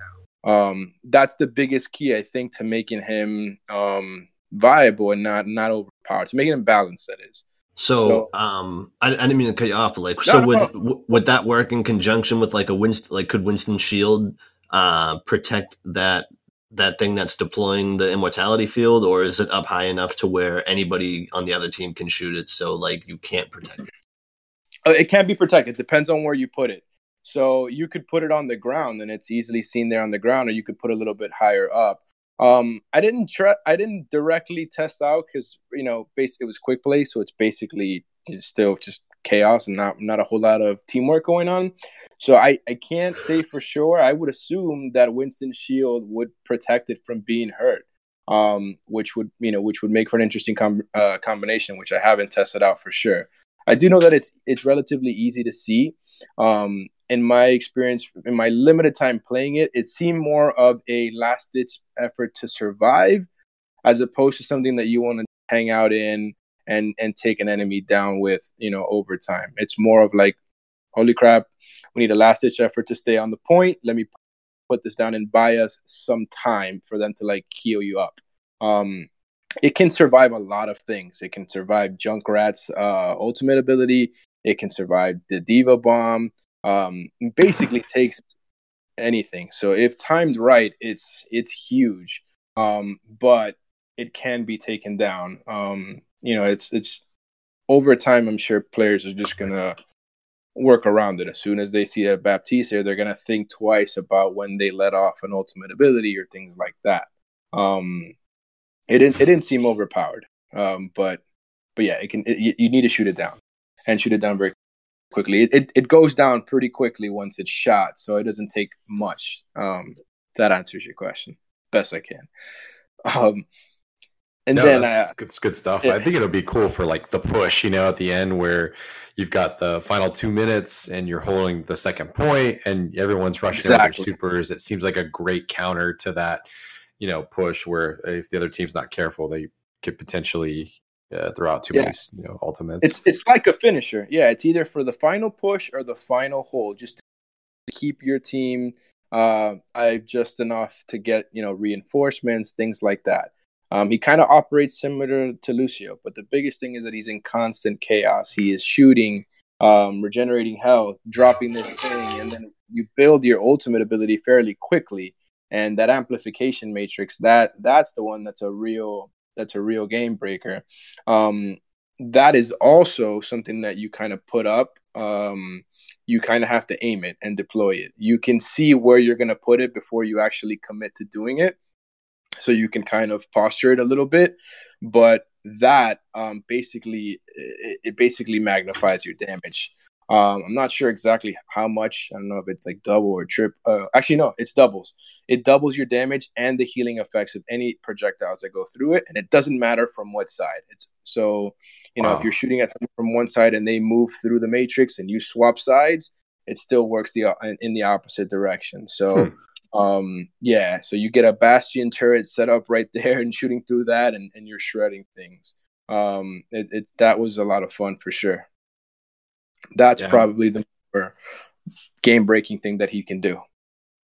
Um, that's the biggest key, I think, to making him um, viable and not not overpowered, to making him balanced. That is. So, so um, I, I, didn't mean to cut you off, but like, no, so would no. would that work in conjunction with like a Winston? Like, could Winston Shield uh, protect that that thing that's deploying the immortality field, or is it up high enough to where anybody on the other team can shoot it? So, like, you can't protect it. Uh, it can be protected. It Depends on where you put it. So you could put it on the ground, and it's easily seen there on the ground, or you could put a little bit higher up. Um, I didn't try. I didn't directly test out because you know, it was quick play, so it's basically still just chaos and not not a whole lot of teamwork going on. So I I can't say for sure. I would assume that Winston Shield would protect it from being hurt, um, which would you know which would make for an interesting com- uh, combination, which I haven't tested out for sure. I do know that it's it's relatively easy to see. Um, in my experience, in my limited time playing it, it seemed more of a last ditch effort to survive, as opposed to something that you want to hang out in and and take an enemy down with, you know, over time. It's more of like, holy crap, we need a last ditch effort to stay on the point. Let me put this down and buy us some time for them to like heal you up. Um, it can survive a lot of things. It can survive Junkrat's uh, ultimate ability. It can survive the D.Va Bomb. Um, basically takes anything. So if timed right, it's it's huge. Um, but it can be taken down. Um, you know, it's it's over time. I'm sure players are just gonna work around it. As soon as they see a Baptiste here, they're gonna think twice about when they let off an ultimate ability or things like that. Um, it didn't it didn't seem overpowered. Um, but but yeah, it can. It, you need to shoot it down and shoot it down very quickly. It, it, it goes down pretty quickly once it's shot, so it doesn't take much. Um, that answers your question best I can. Um, and no, then that's, uh, it's good stuff. I think it'll be cool for like the push, you know, at the end where you've got the final two minutes and you're holding the second point and everyone's rushing exactly. their supers. It seems like a great counter to that you know push where if the other team's not careful, they could potentially uh, throw out too yeah. many you know ultimates. It's it's like a finisher. Yeah, it's either for the final push or the final hold, just to keep your team uh, just enough to get you know reinforcements, things like that. Um, he kind of operates similar to Lucio, but the biggest thing is that he's in constant chaos. He is shooting, um, regenerating health, dropping this thing, and then you build your ultimate ability fairly quickly and that amplification matrix that that's the one that's a real that's a real game breaker. Um that is also something that you kind of put up um you kind of have to aim it and deploy it. You can see where you're going to put it before you actually commit to doing it so you can kind of posture it a little bit but that um basically it, it basically magnifies your damage um, I'm not sure exactly how much. I don't know if it's like double or trip. Uh, actually, no, it's doubles. It doubles your damage and the healing effects of any projectiles that go through it, and it doesn't matter from what side. It's so you know wow. if you're shooting at them from one side and they move through the matrix and you swap sides, it still works the in the opposite direction. So. Hmm. Um, yeah, so you get a bastion turret set up right there and shooting through that, and, and you're shredding things. Um, it, it that was a lot of fun for sure. That's yeah. probably the game breaking thing that he can do.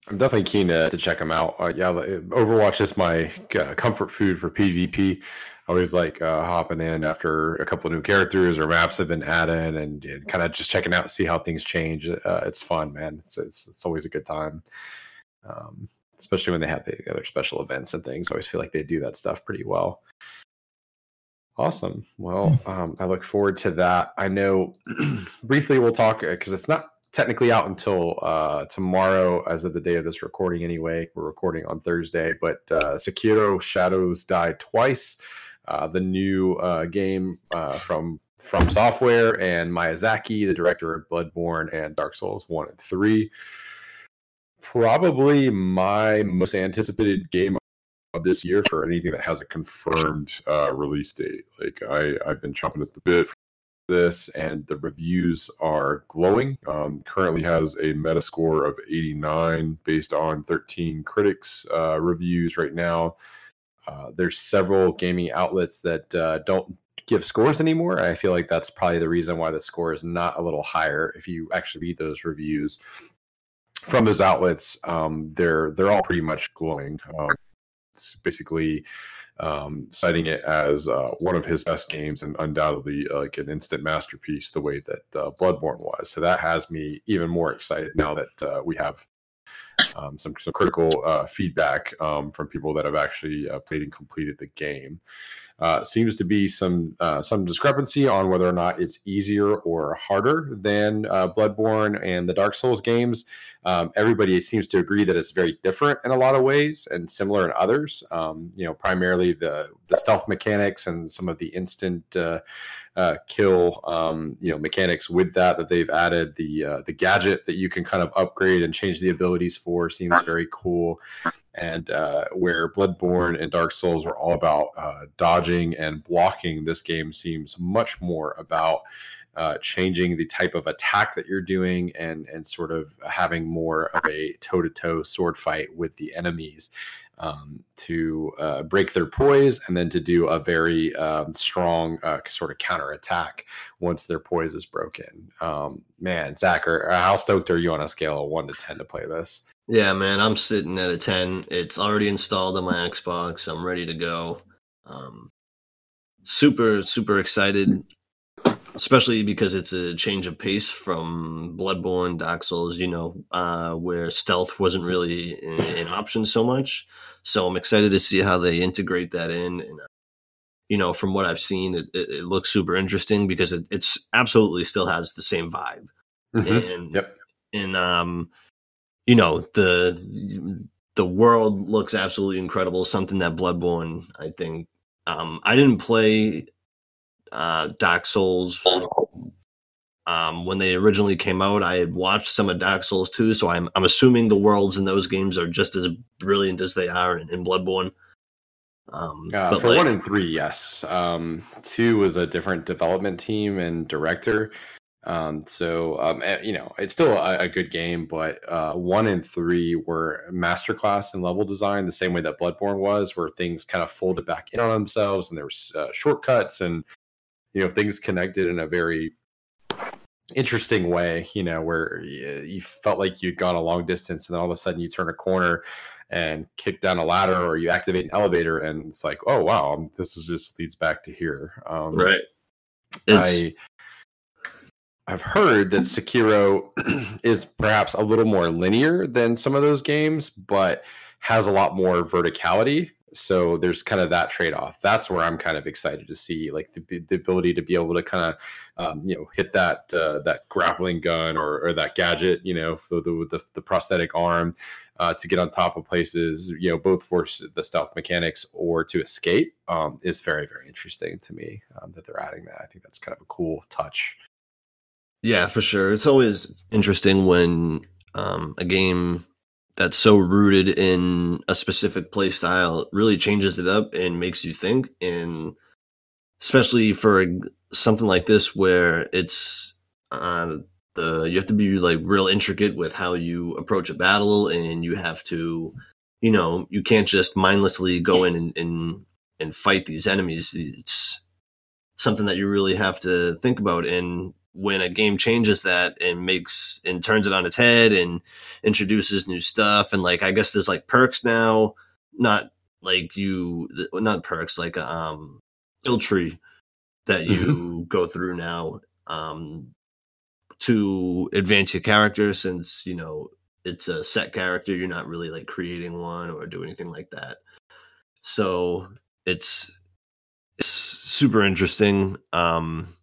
I'm definitely keen to, to check him out. Uh, yeah, Overwatch is my uh, comfort food for PvP. I always like uh, hopping in after a couple new characters or maps have been added and, and kind of just checking out, see how things change. Uh, it's fun, man. It's, it's, it's always a good time. Um, especially when they have the other special events and things. I always feel like they do that stuff pretty well. Awesome. Well, hmm. um, I look forward to that. I know briefly we'll talk because it's not technically out until uh, tomorrow, as of the day of this recording. Anyway, we're recording on Thursday, but uh, Sekiro Shadows Die Twice, uh, the new uh, game uh, from From Software and Miyazaki, the director of Bloodborne and Dark Souls One and Three. Probably my most anticipated game this year for anything that has a confirmed uh, release date. Like I, I've been chomping at the bit for this, and the reviews are glowing. Um, currently has a Metascore of 89 based on 13 critics uh, reviews right now. Uh, there's several gaming outlets that uh, don't give scores anymore. I feel like that's probably the reason why the score is not a little higher. If you actually read those reviews from those outlets, um, they're they're all pretty much glowing. Um, basically um, citing it as uh, one of his best games and undoubtedly uh, like an instant masterpiece, the way that uh, Bloodborne was. So that has me even more excited now that uh, we have um, some, some critical uh, feedback um, from people that have actually played and completed the game. Uh, seems to be some uh, some discrepancy on whether or not it's easier or harder than uh, Bloodborne and the Dark Souls games. Um, everybody seems to agree that it's very different in a lot of ways and similar in others. Um, you know, primarily the the stealth mechanics and some of the instant uh, kill um, you know mechanics with that that they've added. The uh, the gadget that you can kind of upgrade and change the abilities for seems very cool and uh, where Bloodborne and Dark Souls were all about uh, dodging and blocking, this game seems much more about uh, changing the type of attack that you're doing and and sort of having more of a toe to toe sword fight with the enemies. Um, to uh, break their poise and then to do a very um, strong uh, sort of counter attack once their poise is broken. Um, man, Zach, how stoked are you on a scale of one to 10 to play this? Yeah, man, I'm sitting at a 10. It's already installed on my Xbox. I'm ready to go. Um, super, super excited, especially because it's a change of pace from Bloodborne, Dark Souls, you know, uh, where stealth wasn't really an, option so much. So I'm excited to see how they integrate that in. And, uh, you know, from what I've seen, it, it, it looks super interesting because it, it's absolutely still has the same vibe. Mm-hmm. And, yep. And, um, you know the the world looks absolutely incredible. Something that Bloodborne, I think. Um, I didn't play uh, Dark Souls um, when they originally came out. I had watched some of Dark Souls too, so I'm I'm assuming the worlds in those games are just as brilliant as they are in, in Bloodborne. Um, uh, for like, one and three, yes. Um, two was a different development team and director. Um, so um, eh, you know, it's still a, a good game, but uh, one and three were masterclass in level design, the same way that Bloodborne was, where things kind of folded back in on themselves, and there was uh, shortcuts, and you know, things connected in a very interesting way. You know, where you, felt like you'd gone a long distance, and then all of a sudden you turn a corner and kick down a ladder, or you activate an elevator, and it's like, oh wow, this is just leads back to here. Um, right. It's- I I've heard that Sekiro is perhaps a little more linear than some of those games, but has a lot more verticality. So there's kind of that trade off. That's where I'm kind of excited to see, like the, the ability to be able to kind of, um, you know, hit that uh, that grappling gun or, or that gadget, you know, the, the, the prosthetic arm uh, to get on top of places, you know, both for the stealth mechanics or to escape um, is very very interesting to me um, that they're adding that. I think that's kind of a cool touch. Yeah, for sure. It's always interesting when um, a game that's so rooted in a specific play style really changes it up and makes you think. And especially for something like this, where it's uh, the you have to be like real intricate with how you approach a battle, and you have to, you know, you can't just mindlessly go in and and, and fight these enemies. It's something that you really have to think about and when a game changes that and makes and turns it on its head and introduces new stuff and like I guess there's like perks now, not like you not perks like um skill tree that you mm-hmm. go through now um, to advance your character since you know it's a set character you're not really like creating one or do anything like that so it's, it's super interesting um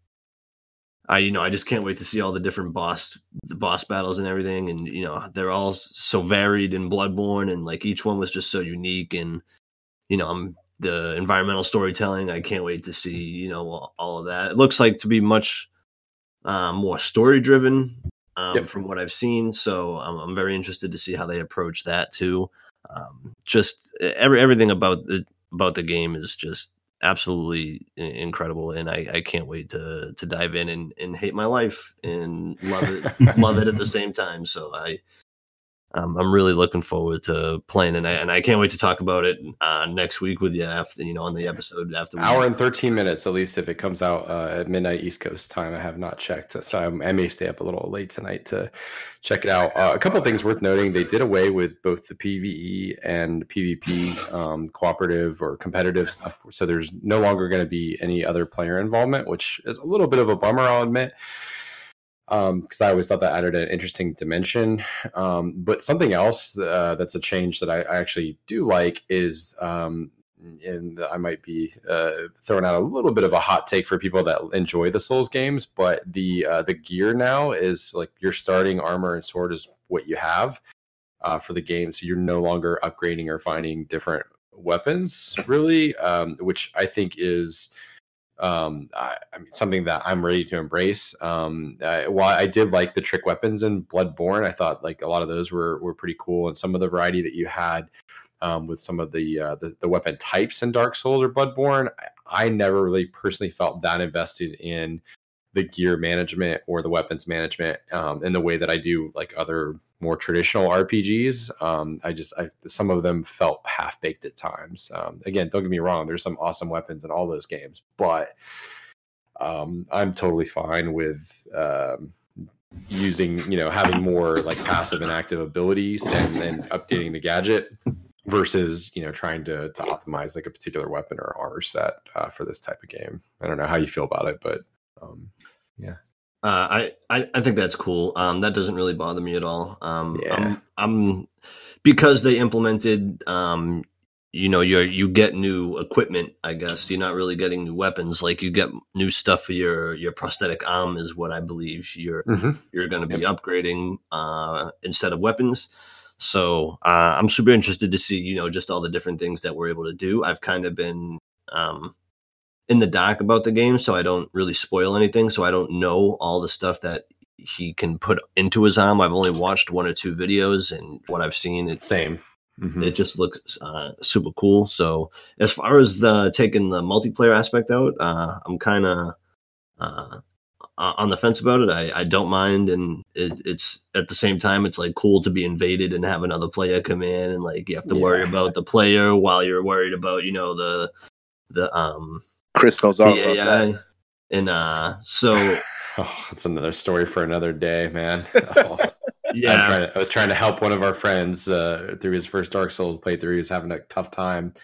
I you know I just can't wait to see all the different boss the boss battles and everything and you know they're all so varied in Bloodborne and like each one was just so unique and you know I'm the environmental storytelling I can't wait to see you know all of that it looks like to be much uh, more story driven um, yep. from what I've seen so I'm, I'm, very interested to see how they approach that too um, just every everything about the about the game is just absolutely incredible and I, I can't wait to to dive in and, and hate my life and love it love it at the same time so i um, I'm really looking forward to playing, and I, and I can't wait to talk about it uh, next week with you after you know on the episode after. Hour and thirteen minutes at least if it comes out uh, at midnight East Coast time. I have not checked, so I'm, i may stay up a little late tonight to check it out. Uh, a couple things worth noting: they did away with both the PVE and PvP um, cooperative or competitive stuff, so there's no longer going to be any other player involvement, which is a little bit of a bummer, I'll admit because um, I always thought that added an interesting dimension. Um, but something else uh, that's a change that I, I actually do like is, um, and I might be uh, throwing out a little bit of a hot take for people that enjoy the Souls games, but the uh, the gear now is like your starting armor and sword is what you have uh, for the game, so you're no longer upgrading or finding different weapons, really, um, which I think is um, I, I, mean, something that I'm ready to embrace. Um, I, while I did like the trick weapons in Bloodborne, I thought like a lot of those were were pretty cool, and some of the variety that you had um, with some of the, uh, the, the weapon types in Dark Souls or Bloodborne, I, I never really personally felt that invested in the gear management or the weapons management um, in the way that I do like other more traditional RPGs. Um, I just I, some of them felt half baked at times. Um, again, don't get me wrong. There's some awesome weapons in all those games, but um, I'm totally fine with um, using you know having more like passive and active abilities and, and updating the gadget versus you know trying to to optimize like a particular weapon or armor set uh, for this type of game. I don't know how you feel about it, but um, yeah. Uh, I, I, I think that's cool. Um, that doesn't really bother me at all. Um, yeah. I'm, I'm because they implemented, um, you know, you you get new equipment. I guess you're not really getting new weapons. Like you get new stuff for your your prosthetic arm is what I believe you're mm-hmm. you're going to be yep. upgrading uh, instead of weapons. So uh, I'm super interested to see, you know, just all the different things that we're able to do. I've kind of been um, in the dark about the game, so I don't really spoil anything. So I don't know all the stuff that he can put into his arm. I've only watched one or two videos, and what I've seen, it's same. Mm-hmm. It just looks uh, super cool. So as far as the taking the multiplayer aspect out, uh, I'm kind of uh, on the fence about it. I, I don't mind, and it, it's at the same time, it's like cool to be invaded and have another player come in, and like you have to yeah. worry about the player while you're worried about you know the the um Chris goes all yeah, about that. And uh, so oh, it's another story for another day, man. Oh, yeah, to, i was trying to help one of our friends uh, through his first Dark Souls playthrough. He was having a tough time,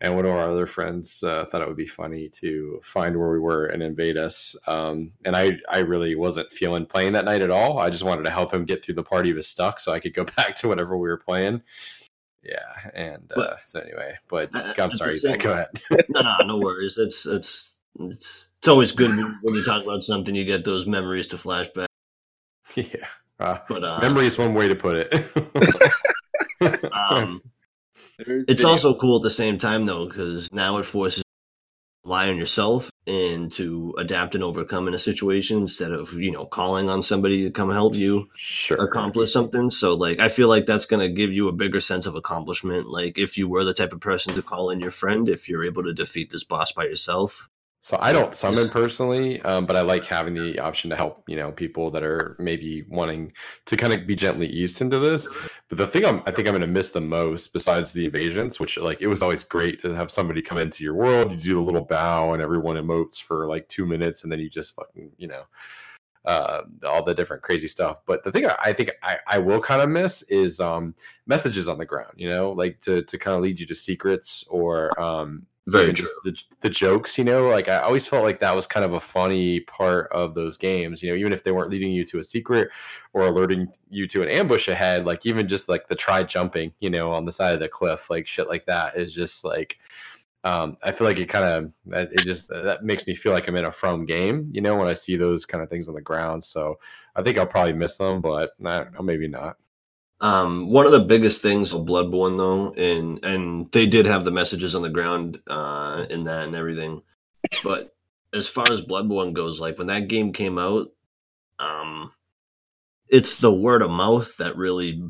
and one of our other friends uh, thought it would be funny to find where we were and invade us. Um, and I, I really wasn't feeling playing that night at all. I just wanted to help him get through the party he was stuck, so I could go back to whatever we were playing yeah and but, uh, so anyway but i'm sorry go ahead. no no no worries. It's it's it's, it's always good when you talk about something you get those memories to flashback yeah uh, but uh, memory is one way to put it. Um, it's also cool at the same time though because now it forces rely on yourself and to adapt and overcome in a situation instead of you know calling on somebody to come help you sure. accomplish something so like i feel like that's going to give you a bigger sense of accomplishment like if you were the type of person to call in your friend if you're able to defeat this boss by yourself so I don't summon personally, um, but I like having the option to help you know people that are maybe wanting to kind of be gently eased into this. But the thing I'm, I think I'm going to miss the most, besides the invasions, which like it was always great to have somebody come into your world. You do a little bow, and everyone emotes for like two minutes, and then you just fucking you know uh, all the different crazy stuff. But the thing I, I think I, I will kind of miss is um, messages on the ground. You know, like to to kind of lead you to secrets or um, Very true. just the, the jokes, you know, like I always felt like that was kind of a funny part of those games, you know, even if they weren't leading you to a secret or alerting you to an ambush ahead, like even just like the try jumping, you know, on the side of the cliff, like shit like that is just like, um, I feel like it kind of, it just, that makes me feel like I'm in a from game, you know, when I see those kind of things on the ground. So I think I'll probably miss them, but I don't know, maybe not. Um, one of the biggest things of Bloodborne, though, and and they did have the messages on the ground uh, in that and everything, but as far as Bloodborne goes, like when that game came out, um, it's the word of mouth that really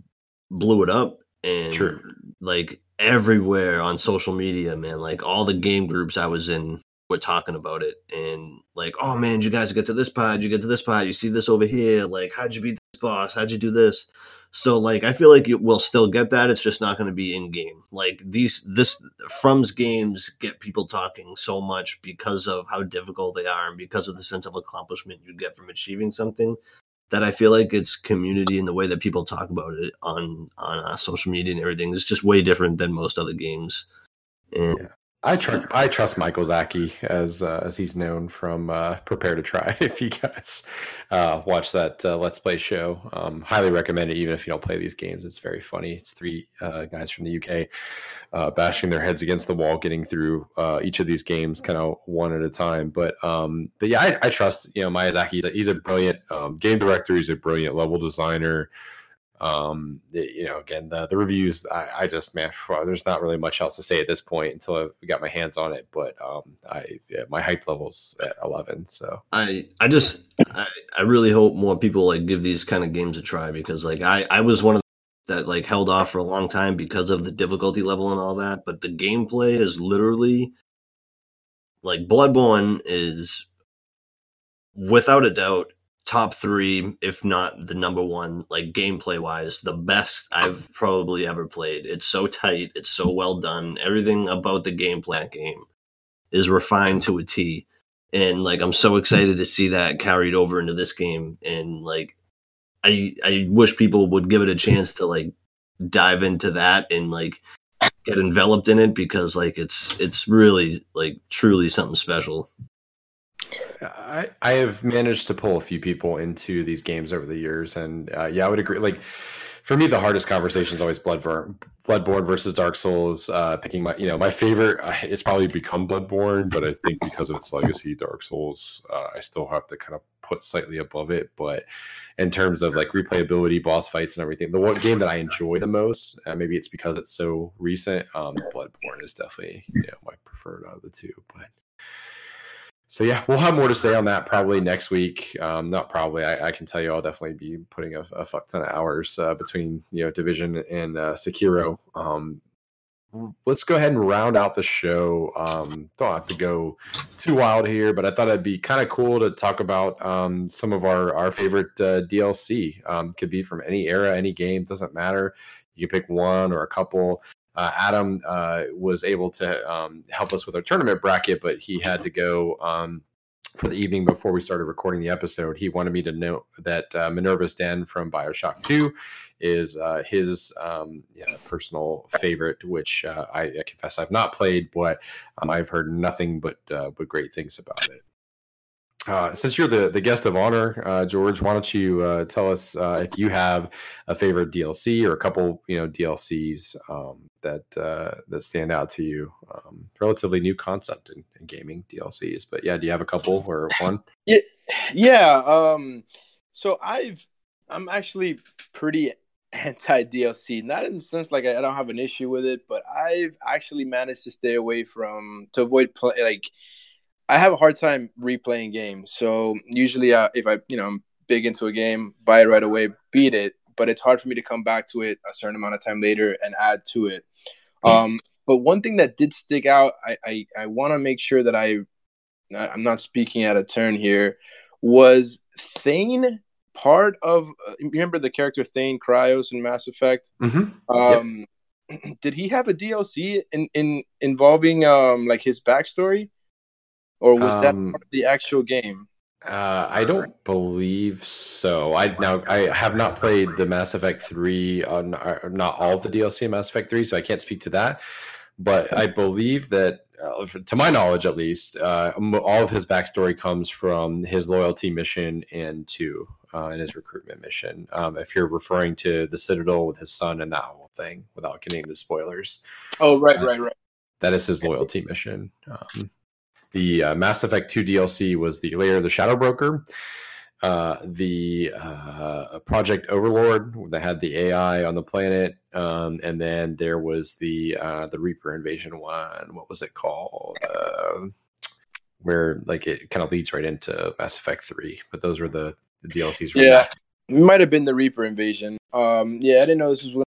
blew it up, and True. like everywhere on social media, man, like all the game groups I was in were talking about it, and like, oh man, you guys get to this part? Did you get to this part? You see this over here? Like, how'd you beat this boss? How'd you do this? So like I feel like it will still get that. It's just not going to be in game. Like these this From's games get people talking so much because of how difficult they are and because of the sense of accomplishment you get from achieving something. That I feel like it's community and the way that people talk about it on on uh, social media and everything is just way different than most other games. And Yeah. I trust I trust Michael Zaki as uh, as he's known from uh, Prepare to Try. If you guys uh, watch that uh, Let's Play show, um, highly recommend it. Even if you don't play these games, it's very funny. It's three uh, guys from the UK uh, bashing their heads against the wall, getting through each of these games kind of one at a time. But um, but yeah, I, I trust you know Miyazaki. He's a, he's a brilliant um, game director. He's a brilliant level designer um you know again the the reviews i, I just man there's not really much else to say at this point until I've got my hands on it but um i yeah, my hype levels at 11 so. I I just I, I really hope more people like give these kind of games a try because like I I was one of that like held off for a long time because of the difficulty level and all that, but the gameplay is literally like Bloodborne is without a doubt top 3 if not the number 1 like gameplay wise the best I've probably ever played. It's so tight, it's so well done. Everything about the gameplay game is refined to a T and like I'm so excited to see that carried over into this game and like I I wish people would give it a chance to like dive into that and like get enveloped in it because like it's it's really like truly something special. I, I have managed to pull a few people into these games over the years, and uh, yeah, I would agree. Like for me, the hardest conversation is always Bloodborne, Bloodborne versus Dark Souls. Uh, picking my, you know, my favorite. Uh, it's probably become Bloodborne, but I think because of its legacy, Dark Souls, uh, I still have to kind of put slightly above it. But in terms of like replayability, boss fights, and everything, the one game that I enjoy the most, uh, maybe it's because it's so recent. Um, Bloodborne is definitely you know my preferred out of the two, but so yeah, we'll have more to say on that probably next week. Um, not probably. I, I can tell you, I'll definitely be putting a, a fuck ton of hours uh, between you know Division and uh, Sekiro. Um, let's go ahead and round out the show. Um, don't have to go too wild here, but I thought it'd be kind of cool to talk about um, some of our our favorite uh, DLC. Um, could be from any era, any game, doesn't matter. You can pick one or a couple. Uh, Adam uh, was able to um, help us with our tournament bracket, but he had to go um, for the evening before we started recording the episode. He wanted me to know that uh, Minerva's Den from Bioshock 2 is uh, his um, yeah, personal favorite, which uh, I, I confess I've not played, but um, I've heard nothing but uh, but great things about it. Uh, since you're the, the guest of honor, uh, George, why don't you uh, tell us uh, if you have a favorite DLC or a couple, you know, DLCs um, that uh, that stand out to you? Um, relatively new concept in, in gaming DLCs, but yeah, do you have a couple or one? Yeah. Um. So I've I'm actually pretty anti DLC. Not in the sense like I don't have an issue with it, but I've actually managed to stay away from to avoid play like. I have a hard time replaying games. So usually, uh, if I you know I'm big into a game, buy it right away, beat it. But it's hard for me to come back to it a certain amount of time later and add to it. Um, but one thing that did stick out, I I, I want to make sure that I I'm not speaking out of turn here. Was Thane part of? Uh, remember the character Thane Krios in Mass Effect? Mm-hmm. Um, Did he have a DLC in, in involving um like his backstory, or was that Um, part of the actual game? Uh, I don't believe so. I now I have not played the Mass Effect three on uh, not all of the DLC in Mass Effect three, so I can't speak to that. but I believe that, uh, to my knowledge at least, uh, all of his backstory comes from his loyalty mission and two uh, in his recruitment mission. Um, if you're referring to the Citadel with his son and that whole thing, without getting into spoilers. Oh, right, uh, right, right. That is his loyalty mission. Um, the uh, Mass Effect 2 DLC was the Lair of the Shadow Broker. Uh, the uh, Project Overlord that had the AI on the planet, um, and then there was the uh, the Reaper invasion one. What was it called? Uh, where like it kind of leads right into Mass Effect Three. But those were the, the DLCs. Yeah, it might have been the Reaper invasion. Um, yeah, I didn't know this was when,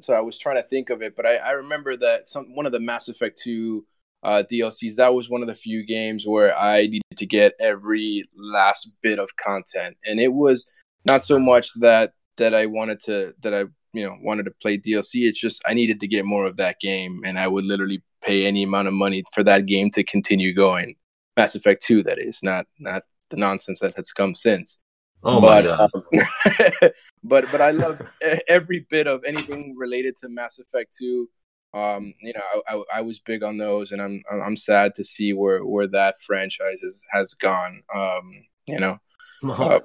so I was trying to think of it, but I, I remember that some one of the Mass Effect Two uh, DLCs. That was one of the few games where I needed to get every last bit of content, and it was not so much that that I wanted to that I you know wanted to play DLC. It's just I needed to get more of that game, and I would literally pay any amount of money for that game to continue going. Mass Effect Two, that is, not not the nonsense that has come since. Oh but, my god! Um, but but I love every bit of anything related to Mass Effect Two um, you know, I, I, I, was big on those, and I'm I'm sad to see where where that franchise is, has gone. Um, you know, uh,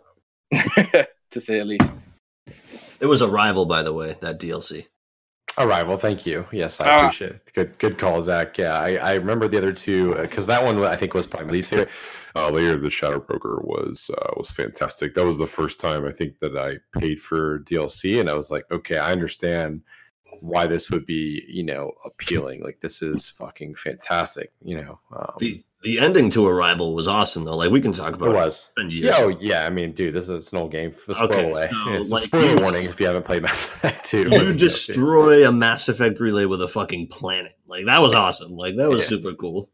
to say at least. It was Arrival, by the way, that DLC. Arrival, thank you. Yes, I uh, appreciate it. Good, good call, Zach. Yeah, I, I remember the other two because uh, that one I think was probably my least favorite. Uh, Lair of the Shadow Broker was uh, was fantastic. That was the first time I think that I paid for DLC, and I was like, okay, I understand why this would be, you know, appealing. Like this is fucking fantastic, you know. Um, the the ending to Arrival was awesome though. Like we can talk about it. Was yeah, oh yeah. I mean, dude, this is an old game. Okay, away. So, it's like, a spoiler you, warning if you haven't played Mass Effect Two. You destroy a Mass Effect relay with a fucking planet. Like that was awesome. Like that was yeah. super cool.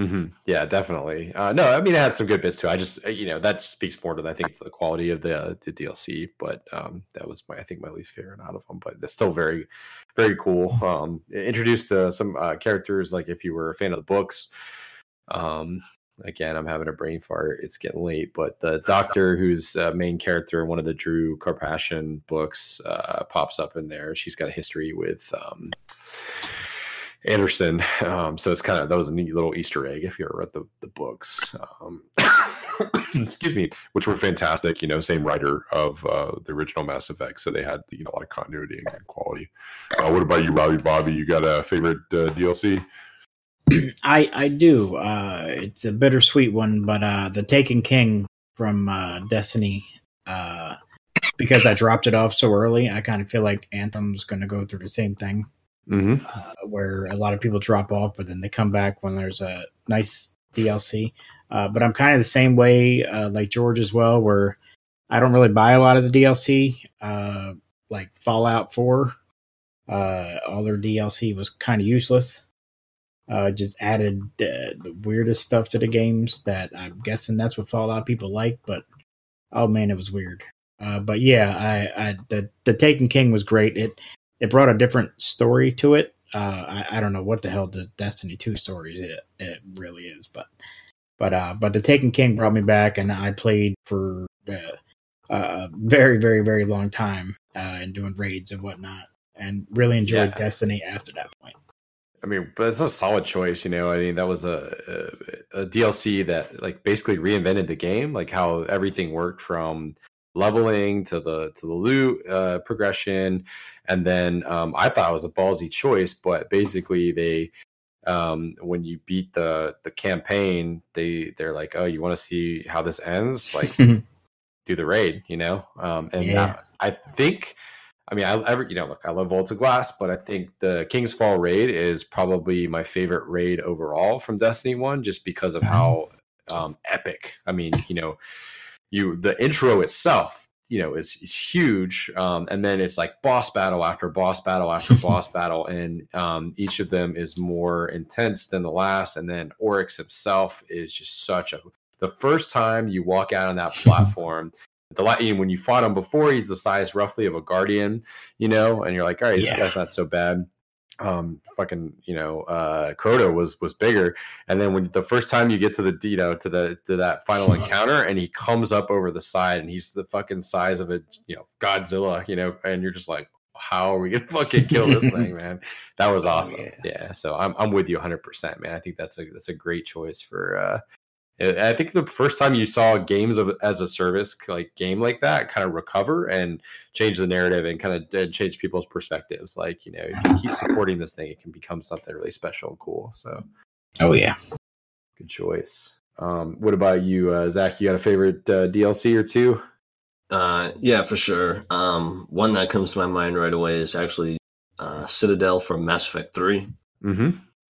Mm-hmm. Yeah, definitely. Uh, no, I mean it had some good bits too. I just uh, you know that speaks more to I think the quality of the uh, the DLC, but um, that was my I think my least favorite out of them. But they're still very very cool. Um, introduced uh, some uh, characters like if you were a fan of the books. Um, again, I'm having a brain fart. It's getting late, but the doctor who's uh, main character in one of the Drew Karpyshyn books pops up in there. She's got a history with. Um, Anderson. Um, so it's kind of that was a neat little Easter egg if you ever read the the books. Um, excuse me, which were fantastic. You know, same writer of uh, the original Mass Effect, so they had you know a lot of continuity and quality. Uh, what about you, Robbie? Bobby, you got a favorite uh, DLC? I I do. Uh, it's a bittersweet one, but uh, the Taken King from uh, Destiny. Because I dropped it off so early, I kind of feel like Anthem's going to go through the same thing mm-hmm. uh, where a lot of people drop off, but then they come back when there's a nice DLC. Uh, but I'm kind of the same way, uh, like George as well, where I don't really buy a lot of the DLC. Uh, like Fallout 4, uh, all their DLC was kind of useless. Uh, just added the weirdest stuff to the games that I'm guessing that's what Fallout people like, but oh man, it was weird. but yeah, I, I the the Taken King was great. It it brought a different story to it. Uh, I, I, don't know what the hell the Destiny two story it, it really is, but but uh, but the Taken King brought me back, and I played for uh, a very very very long time uh, and doing raids and whatnot, and really enjoyed yeah. Destiny after that point. I mean, but it's a solid choice, you know. I mean, that was a, a, a DLC that like basically reinvented the game, like how everything worked from leveling to the to the loot uh, progression, and then um, I thought it was a ballsy choice, but basically they um, when you beat the the campaign, they they're like, oh, you want to see how this ends? Like, do the raid, you know? Um, and yeah. I, I think. I mean, I ever you know, look, I love Vault of Glass, but I think the King's Fall raid is probably my favorite raid overall from Destiny One, just because of mm-hmm. how um, epic. I mean, you know, you the intro itself you know is, is huge um, and then it's like boss battle after boss battle after boss battle and um, each of them is more intense than the last and then oryx himself is just such a the first time you walk out on that platform the when you fought him before he's the size roughly of a guardian you know and you're like all right this yeah. guy's not so bad um fucking you know uh Crota was was bigger and then when the first time you get to the you know to the to that final encounter and he comes up over the side and he's the fucking size of a you know Godzilla you know and you're just like how are we gonna fucking kill this thing, man? That was Oh, awesome. yeah. yeah. so I'm I'm with you 100, percent man. I think that's a that's a great choice for. uh I I think the first time you saw games of as a service like game like that kind of recover and change the narrative and kind of uh, change people's perspectives. Like you know, if you keep supporting this thing, it can become something really special and cool. So Oh yeah. good choice. Um, what about you, uh, Zach? You got a favorite uh, DLC or two? Uh, yeah, for sure. Um, one that comes to my mind right away is actually uh, Citadel from Mass Effect Three. Mm-hmm.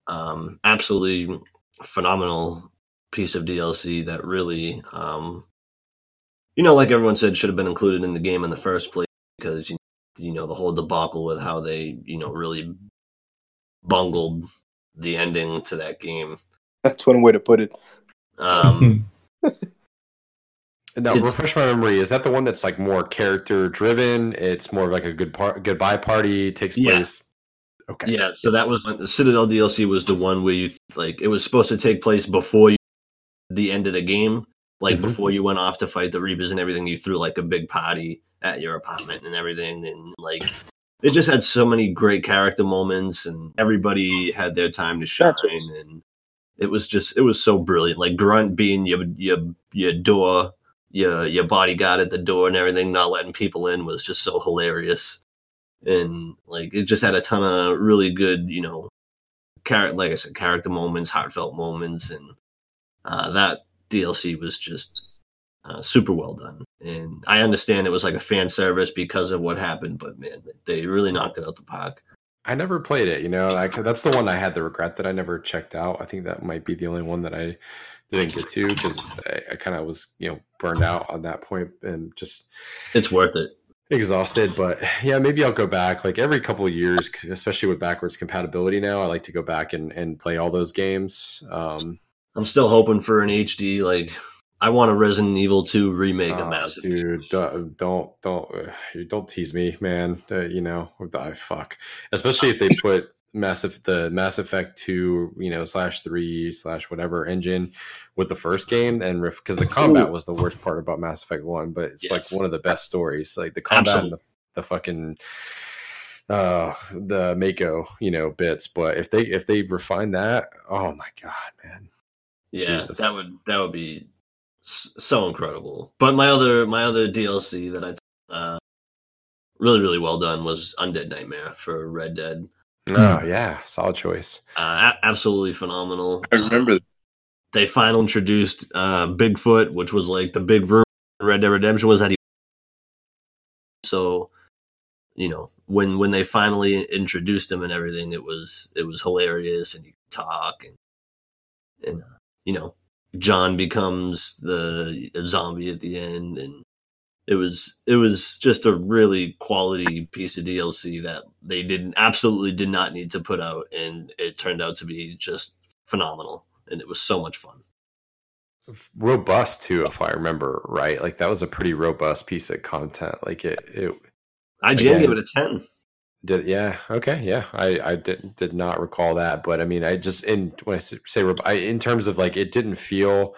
Um, absolutely phenomenal piece of DLC that really, um, you know, like everyone said, should have been included in the game in the first place because you, you know the whole debacle with how they you know really bungled the ending to that game. That's one way to put it. Um, Now, refresh my memory. Is that the one that's like more character driven? It's more of like a good par- goodbye party takes Yeah. place. Okay. Yeah, so that was like the Citadel DLC was the one where you like it was supposed to take place before you, the end of the game, like Mhm. before you went off to fight the Reapers and everything. You threw like a big party at your apartment and everything, and like it just had so many great character moments, and everybody had their time to shine, awesome. and it was just it was so brilliant. Like Grunt being your your your door. Your your bodyguard at the door and everything, not letting people in was just so hilarious and like it just had a ton of really good, you know, character, like I said, character moments, heartfelt moments, and uh, that DLC was just uh, super well done. And I understand it was like a fan service because of what happened, but man, they really knocked it out the park. I never played it. You know, I, that's the one I had the regret that I never checked out. I think that might be the only one that I didn't get to because I, I kind of was, you know, burned out on that point and just It's worth it. exhausted. But yeah, maybe I'll go back like every couple of years, especially with backwards compatibility now. I like to go back and, and play all those games. Um, I'm still hoping for an HD. Like I want a Resident Evil 2 remake of Oh, Mass Effect. dude, don't don't don't, uh, don't tease me, man. Uh, you know, I fuck. Especially if they put massive the Mass Effect two, you know, slash three slash whatever engine with the first game, and because the combat was the worst part about Mass Effect one, but it's like one of the best stories. Like the combat and the, the fucking uh the Mako, you know, bits. But if they if they refine that, oh my god, man. Yeah, Jesus. that would that would be so incredible. But my other my other DLC that I thought, uh, really really well done was Undead Nightmare for Red Dead. Oh yeah, solid choice. Uh, a- absolutely phenomenal. I remember that. They finally introduced uh, Bigfoot, which was like the big room. in Red Dead Redemption was that he. So, you know, when when they finally introduced him and everything, it was it was hilarious, and he could talk, and and uh, you know, John becomes the zombie at the end, and it was it was just a really quality piece of DLC that they didn't absolutely did not need to put out, and it turned out to be just phenomenal, and it was so much fun. robust too if i remember right like that was a pretty robust piece of content like it it IGN Again. gave it a ten. Did yeah okay yeah i i did, did not recall that but i mean i just in when I say I, in terms of like it didn't feel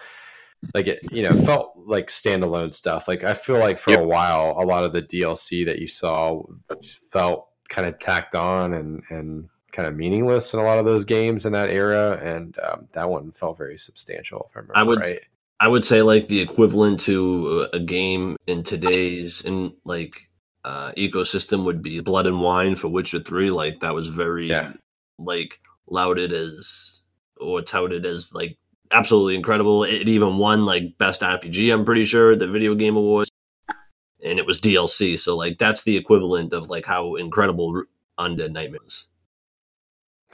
like it you know felt like standalone stuff like i feel like for Yep. a while a lot of the dlc that you saw felt kind of tacked on and and kind of meaningless in a lot of those games in that era and um, that one felt very substantial if i remember I would- right I would say like the equivalent to a game in today's in like uh, ecosystem would be Blood and Wine for Witcher Three. Like that was very Yeah. like lauded as or touted as like absolutely incredible. It even won like best RPG. I'm pretty sure at the Video Game Awards, and it was DLC. So like that's the equivalent of like how incredible Undead Nightmare is.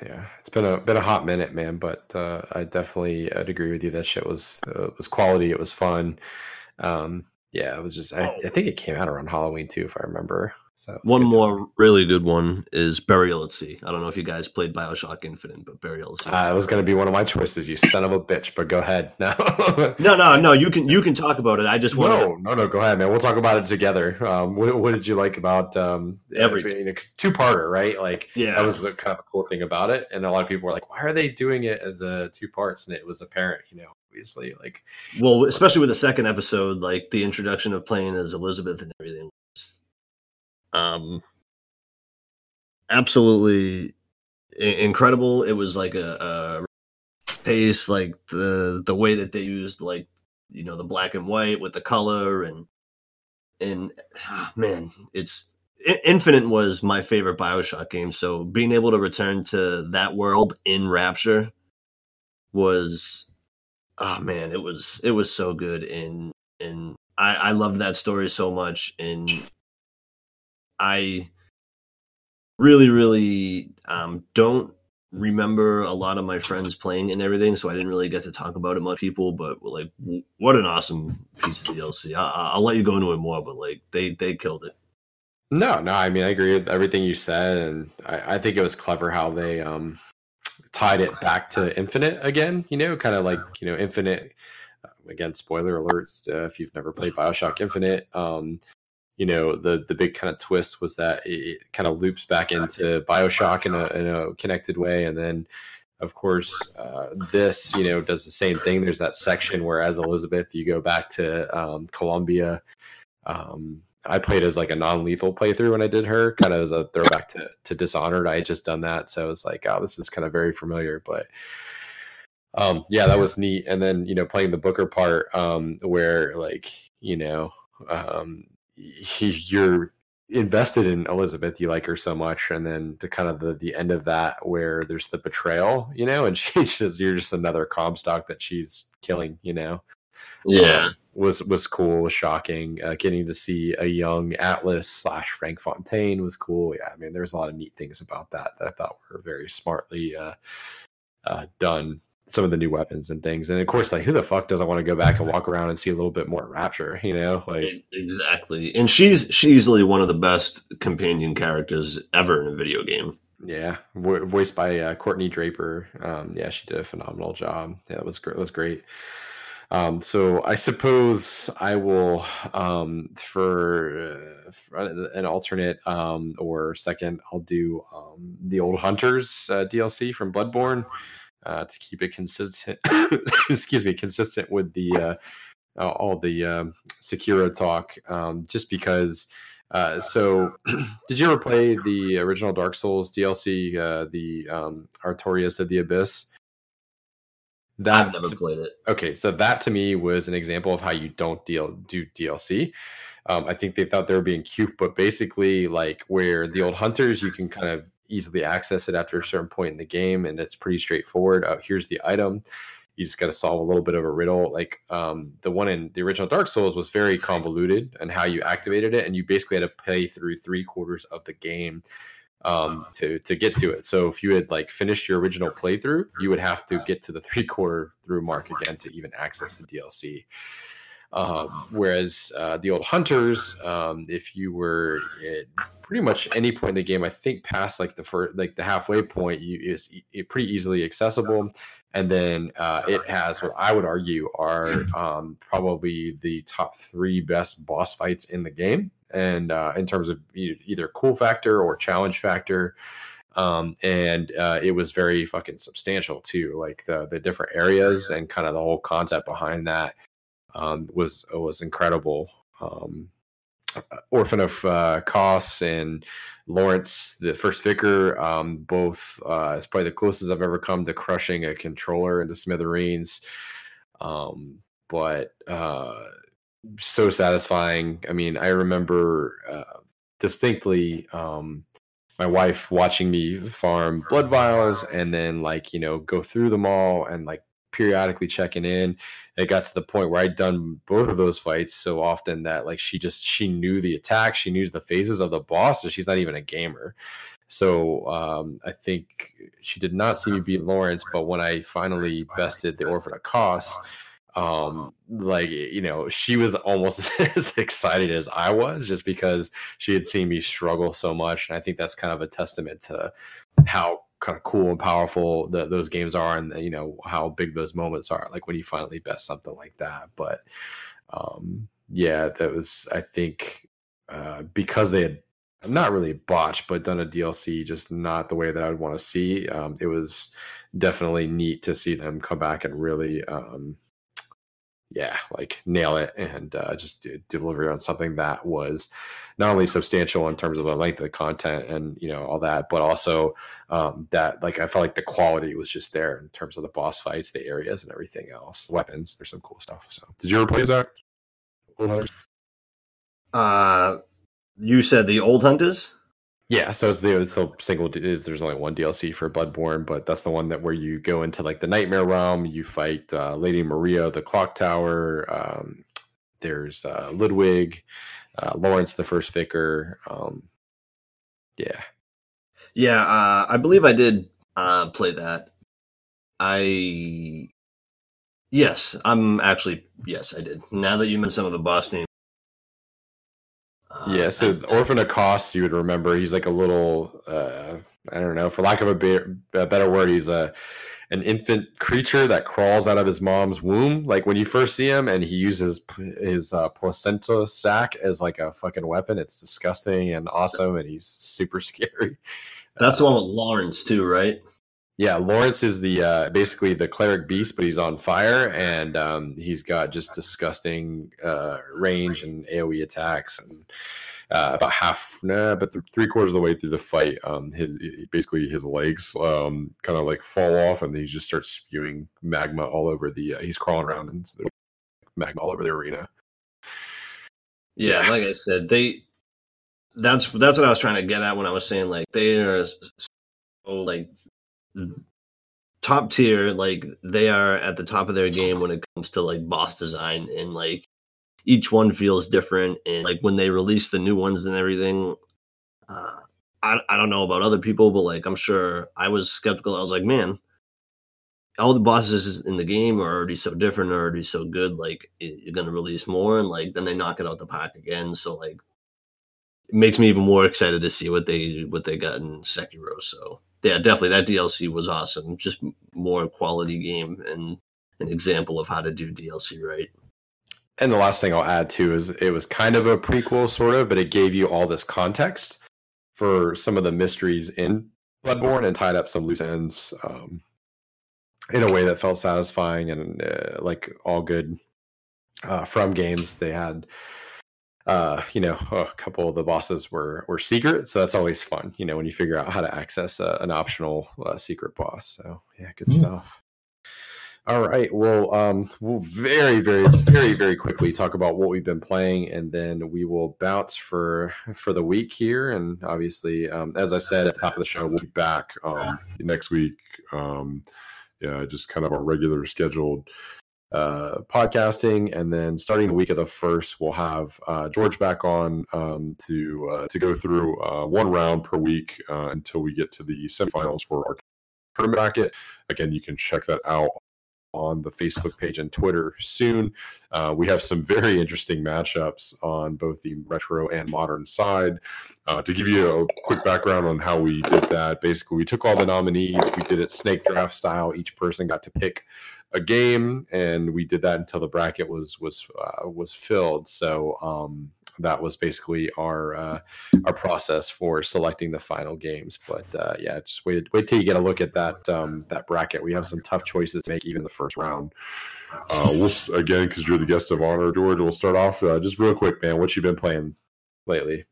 Yeah, it's been a been a hot minute, man. But uh, I definitely I'd agree with you. That shit was uh, was quality. It was fun. Um, yeah, it was just. I, I think it came out around Halloween too, if I remember. So One good to- more really good one is Burial at Sea. I don't know if you guys played Bioshock Infinite, but Burial at Sea. Uh, it was going to be one of my choices. You son of a bitch. But go ahead. No. No, no, no. You can you can talk about it. I just want No, no, no. Go ahead, man. We'll talk about it together. Um, what, what did you like about um, Everything. You know, 'cause two-parter, right? Like Yeah. that was a, kind of a cool thing about it. And a lot of people were like, "Why are they doing it as a two parts?" And it was apparent, you know, obviously, like well, especially with the second episode, like the introduction of playing as Elizabeth and everything. Was, um, absolutely incredible. It was like a, a pace, like the the way that they used like you know the black and white with the color and and oh, man, it's Infinite was my favorite Bioshock game. So being able to return to that world in Rapture was oh man, it was it was so good and and I I loved that story so much and I really really um don't remember a lot of my friends playing and everything, so I didn't really get to talk about it much. People, but like, what an awesome piece of DLC! I, will let you go into it more, but like, they they killed it. No, no, I mean, I agree with everything you said, and I, I think it was clever how they um tied it back to Infinite again. You know, kind of like you know, Infinite. Uh, again, spoiler alerts uh, if you've never played Bioshock Infinite. Um, you know the the big kind of twist was that it kind of loops back into bioshock in a, in a connected way and then of course uh, this you know does the same thing there's that section where as elizabeth you go back to um, columbia um, i played as like a non-lethal playthrough when i did her kind of as a throwback to, to dishonored. I had just done that so I was like oh this is kind of very familiar but um, yeah that was neat. And then you know playing the booker part um, where like you know um, you're invested in Elizabeth, you like her so much, and then to kind of the the end of that where there's the betrayal, you know, and she says you're just another Comstock that she's killing, you know. Yeah, um, was was cool, was shocking. Uh, getting to see a young Atlas slash Frank Fontaine was cool. Yeah, I mean, there's a lot of neat things about that that I thought were very smartly uh, uh, done some of the new weapons and things. And of course, like who the fuck doesn't want to go back and walk around and see a little bit more Rapture, you know? Like exactly. And she's she's easily one of the best companion characters ever in a video game. Yeah, Vo- voiced by uh, Courtnee Draper. Um, yeah, she did a phenomenal job. Yeah, it was great. It was great. Um, so I suppose I will um, for, uh, for, an alternate um, or second. I'll do um, the old Hunters uh, DLC from Bloodborne uh, to keep it consistent. excuse me, consistent with the uh, all the um, Sekiro talk. Um, just because. Uh, so, did you ever play the original Dark Souls DLC, uh, the Artorias of the Abyss? That, I've never played it. Okay, so that to me was an example of how you don't deal do DLC. Um, I think they thought they were being cute, but basically, like where the old hunters, you can kind of easily access it after a certain point in the game, and it's pretty straightforward. Uh, here's the item. You just got to solve a little bit of a riddle. Like um, the one in the original Dark Souls was very convoluted and how you activated it, and you basically had to play through three quarters of the game um, to to get to it. So if you had like finished your original playthrough, you would have to get to the three quarter through mark again to even access the DLC. Um, whereas uh, the old hunters, um, if you were at pretty much any point in the game, I think past like the first, like the halfway point, you is e- pretty easily accessible. And then uh, it has what I would argue are um, probably the top three best boss fights in the game, and uh, in terms of either cool factor or challenge factor. Um, and uh, it was very fucking substantial too, like the the different areas and kind of the whole concept behind that um, was was incredible. Um, Orphan of uh, Kos and Lawrence, the first vicar, um, both uh, it's probably the closest I've ever come to crushing a controller into smithereens. Um, but uh, so satisfying. I mean, I remember uh, distinctly um, my wife watching me farm blood vials and then like you know go through them all and like periodically checking in. It got to the point where I'd done both of those fights so often that like she just she knew the attack, she knew the phases of the boss, and she's not even a gamer. So um, I think she did not see me beat Lawrence, but when I finally bested the Orphan of Kos, um like you know she was almost as excited as i was just because she had seen me struggle so much and i think that's kind of a testament to how kind of cool and powerful the, those games are and you know how big those moments are like when you finally best something like that. But um yeah that was i think uh because they had not really botched but done a dlc just not the way that i would want to see um it was definitely neat to see them come back and really um yeah, like nail it and uh, just deliver on something that was not only substantial in terms of the length of the content and you know all that, but also um, that like I felt like the quality was just there in terms of the boss fights, the areas, and everything else. Weapons, there's some cool stuff. So, did you ever play Zach? Uh, you said the old hunters. Yeah, so it's the it's single. There's only one DLC for Bloodborne, but that's the one that where you go into like the Nightmare Realm. You fight uh, Lady Maria, the Clock Tower. Um, there's uh, Ludwig, uh, Lawrence, the First Vicar. Um, yeah, yeah. Uh, I believe I did uh, play that. I yes, I'm actually yes, I did. Now that you mentioned some of the boss names yeah, so Orphan of Kos, you would remember, he's like a little, uh, I don't know, for lack of a, be- a better word, he's a an infant creature that crawls out of his mom's womb. Like when you first see him, and he uses his uh, placenta sac as like a fucking weapon. It's disgusting and awesome, and he's super scary. That's uh, the one with Lawrence too, right? Yeah, Lawrence is the uh, basically the cleric beast, but he's on fire, and um, he's got just disgusting uh, range and AOE attacks, and uh, about half, nah, but three quarters of the way through the fight, um, his basically his legs um, kind of like fall off, and he just starts spewing magma all over the. Uh, he's crawling around and magma all over the arena. Yeah, yeah, like I said, they. That's that's what I was trying to get at when I was saying like they are so like top tier like they are at the top of their game when it comes to like boss design and like each one feels different and like when they release the new ones and everything uh I, I don't know about other people but like i'm sure i was skeptical. I was like man all the bosses in the game are already so different already so good like you're gonna release more and like then they knock it out the park again. So like it makes me even more excited to see what they what they got in sekiro so yeah, definitely that DLC was awesome. Just more quality game and an example of how to do DLC right. And the last thing I'll add too is it was kind of a prequel, sort of, but it gave you all this context for some of the mysteries in Bloodborne and tied up some loose ends um, in a way that felt satisfying and uh, like all good uh, from games. They had uh, you know, a couple of the bosses were were secret, so that's always fun. You know, when you figure out how to access a, an optional uh, secret boss. So yeah, good stuff. All right, well, um, we'll very, very, very, very quickly talk about what we've been playing, and then we will bounce for for the week here. And obviously, um, as I said at the top of the show, we'll be back um, next week. Um, yeah, just kind of our regular scheduled uh, podcasting, and then starting the week of the first, we'll have uh, George back on um, to uh, to go through uh, one round per week uh, until we get to the semifinals for our tournament bracket. Again, you can check that out on the Facebook page and Twitter soon. Uh, we have some very interesting matchups on both the retro and modern side. Uh, to give you a quick background on how we did that, basically, we took all the nominees, we did it snake draft style. Each person got to pick a game, and we did that until the bracket was was uh, was filled. So um, that was basically our uh, our process for selecting the final games. But uh, yeah, just wait wait till you get a look at that um, that bracket. We have some tough choices to make even the first round. Uh, we'll again because you're the guest of honor, George. We'll start off uh, just real quick, man. What you been playing lately?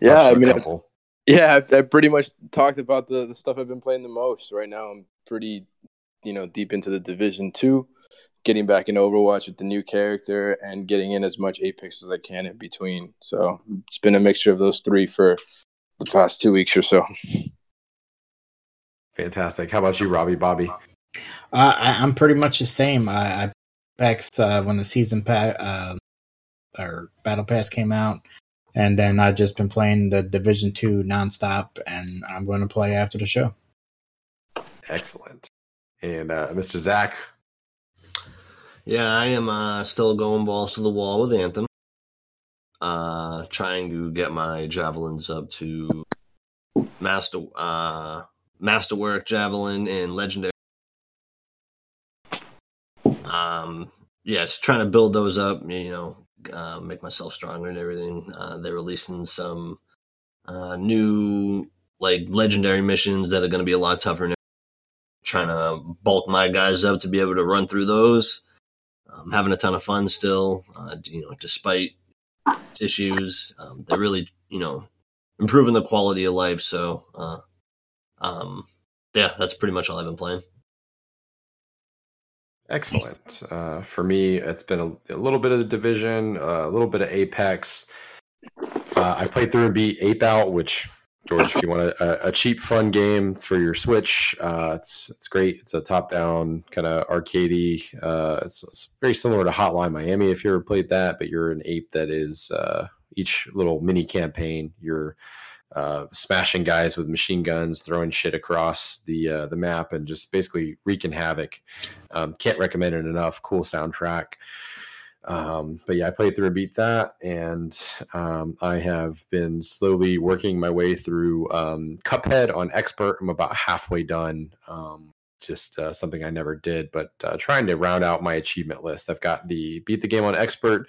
yeah, I mean, I, yeah, I've, I've pretty much talked about the the stuff I've been playing the most right now. I'm pretty you know deep into the division two, getting back in Overwatch with the new character and getting in as much Apex as I can in between. So it's been a mixture of those three for the past two weeks or so. Fantastic. How about you, Robbie Bobby? Uh, I, am pretty much the same. I, I Apex uh, when the season pass uh, or battle pass came out, and then I've just been playing the Division Two nonstop, and I'm going to play after the show. Excellent and uh, Mr. Zach. Yeah, I am uh, still going balls to the wall with Anthem. Uh, trying to get my javelins up to master uh, masterwork javelin and legendary. Um, yes, trying to build those up. You know, uh, make myself stronger and everything. Uh, they're releasing some uh, new like legendary missions that are going to be a lot tougher trying to bulk my guys up to be able to run through those. I'm having a ton of fun still. Uh, you know, despite issues, um, they're really you know improving the quality of life. So, uh, um, yeah, that's pretty much all I've been playing. Excellent. Uh, for me, it's been a, a, little bit of the division, uh, a little bit of Apex. Uh, I played through and beat Ape Out, which George, if you want a, a cheap, fun game for your Switch, uh, it's it's great. It's a top-down kind of arcadey. Uh, it's, it's, very similar to Hotline Miami if you ever played that, but you're an ape that is uh, each little mini campaign. You're uh, smashing guys with machine guns, throwing shit across the uh, the map, and just basically wreaking havoc. Um, can't recommend it enough. Cool soundtrack. Um, but yeah, I played through and beat that, and um, I have been slowly working my way through um, Cuphead on Expert. I'm about halfway done. Um, just uh, something I never did, but uh, trying to round out my achievement list. I've got the beat the game on Expert,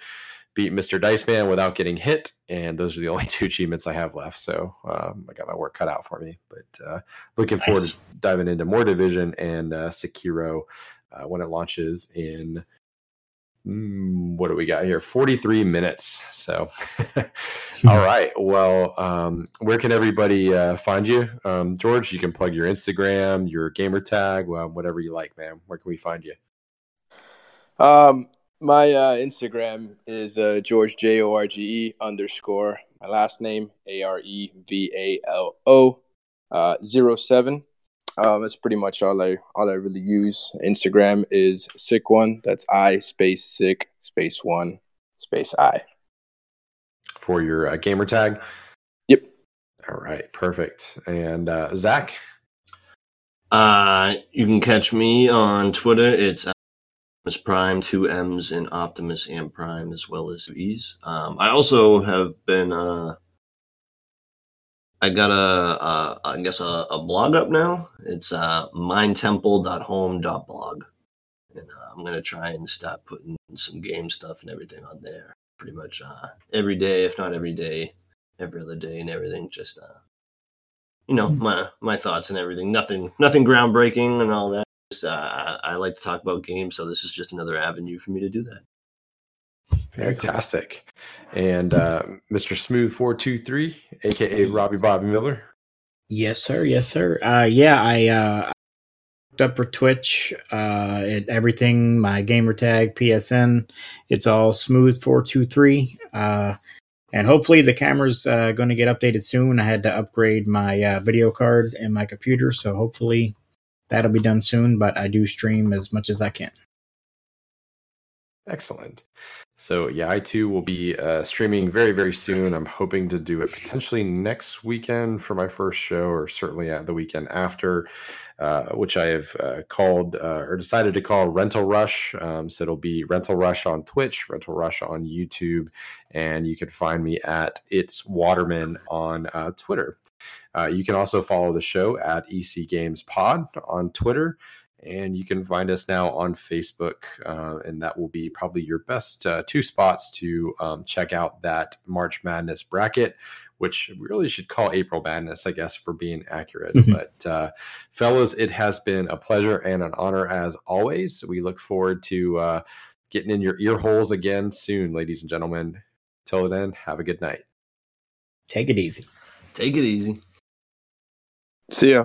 beat Mr. Dice Man without getting hit, and those are the only two achievements I have left. So um, I got my work cut out for me. But uh, looking nice. forward to diving into more Division and uh, Sekiro uh, when it launches in what do we got here? 43 minutes so. All right well um, where can everybody uh, find you? Um, george you can plug your instagram your gamer tag well, whatever you like man. Where can we find you? Um, my uh, instagram is uh, george j-o-r-g-e underscore. My last name a-r-e-v-a-l-o uh, zero seven um, that's pretty much all I all I really use. Instagram is sick one. That's I space sick space one space I. For your uh, gamer tag. Yep. All right, perfect. And uh, Zach. Uh, you can catch me on Twitter. It's Optimus Prime, two M's in Optimus and Prime, as well as E's. Um, I also have been uh I got a, a I guess a, a, blog up now. It's uh, mindtemple.home.blog, and uh, I'm gonna try and start putting some game stuff and everything on there. Pretty much uh, every day, if not every day, every other day, and everything. Just uh, you know, hmm. my my thoughts and everything. Nothing, nothing groundbreaking and all that. Just, uh, I like to talk about games, so this is just another avenue for me to do that. Fantastic. And uh, Mr. Smooth four two three, aka Robbie Bobby Miller. Yes, sir. Yes, sir. Uh, yeah, I uh, up for Twitch. Uh, it, everything. My gamer tag, PSN. It's all smooth four two three. Uh, and hopefully the camera's uh, going to get updated soon. I had to upgrade my uh, video card and my computer, so hopefully that'll be done soon. But I do stream as much as I can. Excellent. So yeah, I too will be uh, streaming very very soon. I'm hoping to do it potentially next weekend for my first show, or certainly at the weekend after, uh, which I have uh, called uh, or decided to call Rental Rush. Um, so it'll be Rental Rush on Twitch, Rental Rush on YouTube, and you can find me at It's Waterman on uh, Twitter. Uh, you can also follow the show at EC Games Pod on Twitter and you can find us now on Facebook, uh, and that will be probably your best uh, two spots to um, check out that March Madness bracket, which we really should call April Madness, I guess, for being accurate. Mm-hmm. But, uh, fellas, it has been a pleasure and an honor as always. We look forward to uh, getting in your ear holes again soon, ladies and gentlemen. Till then, have a good night. Take it easy. Take it easy. See ya.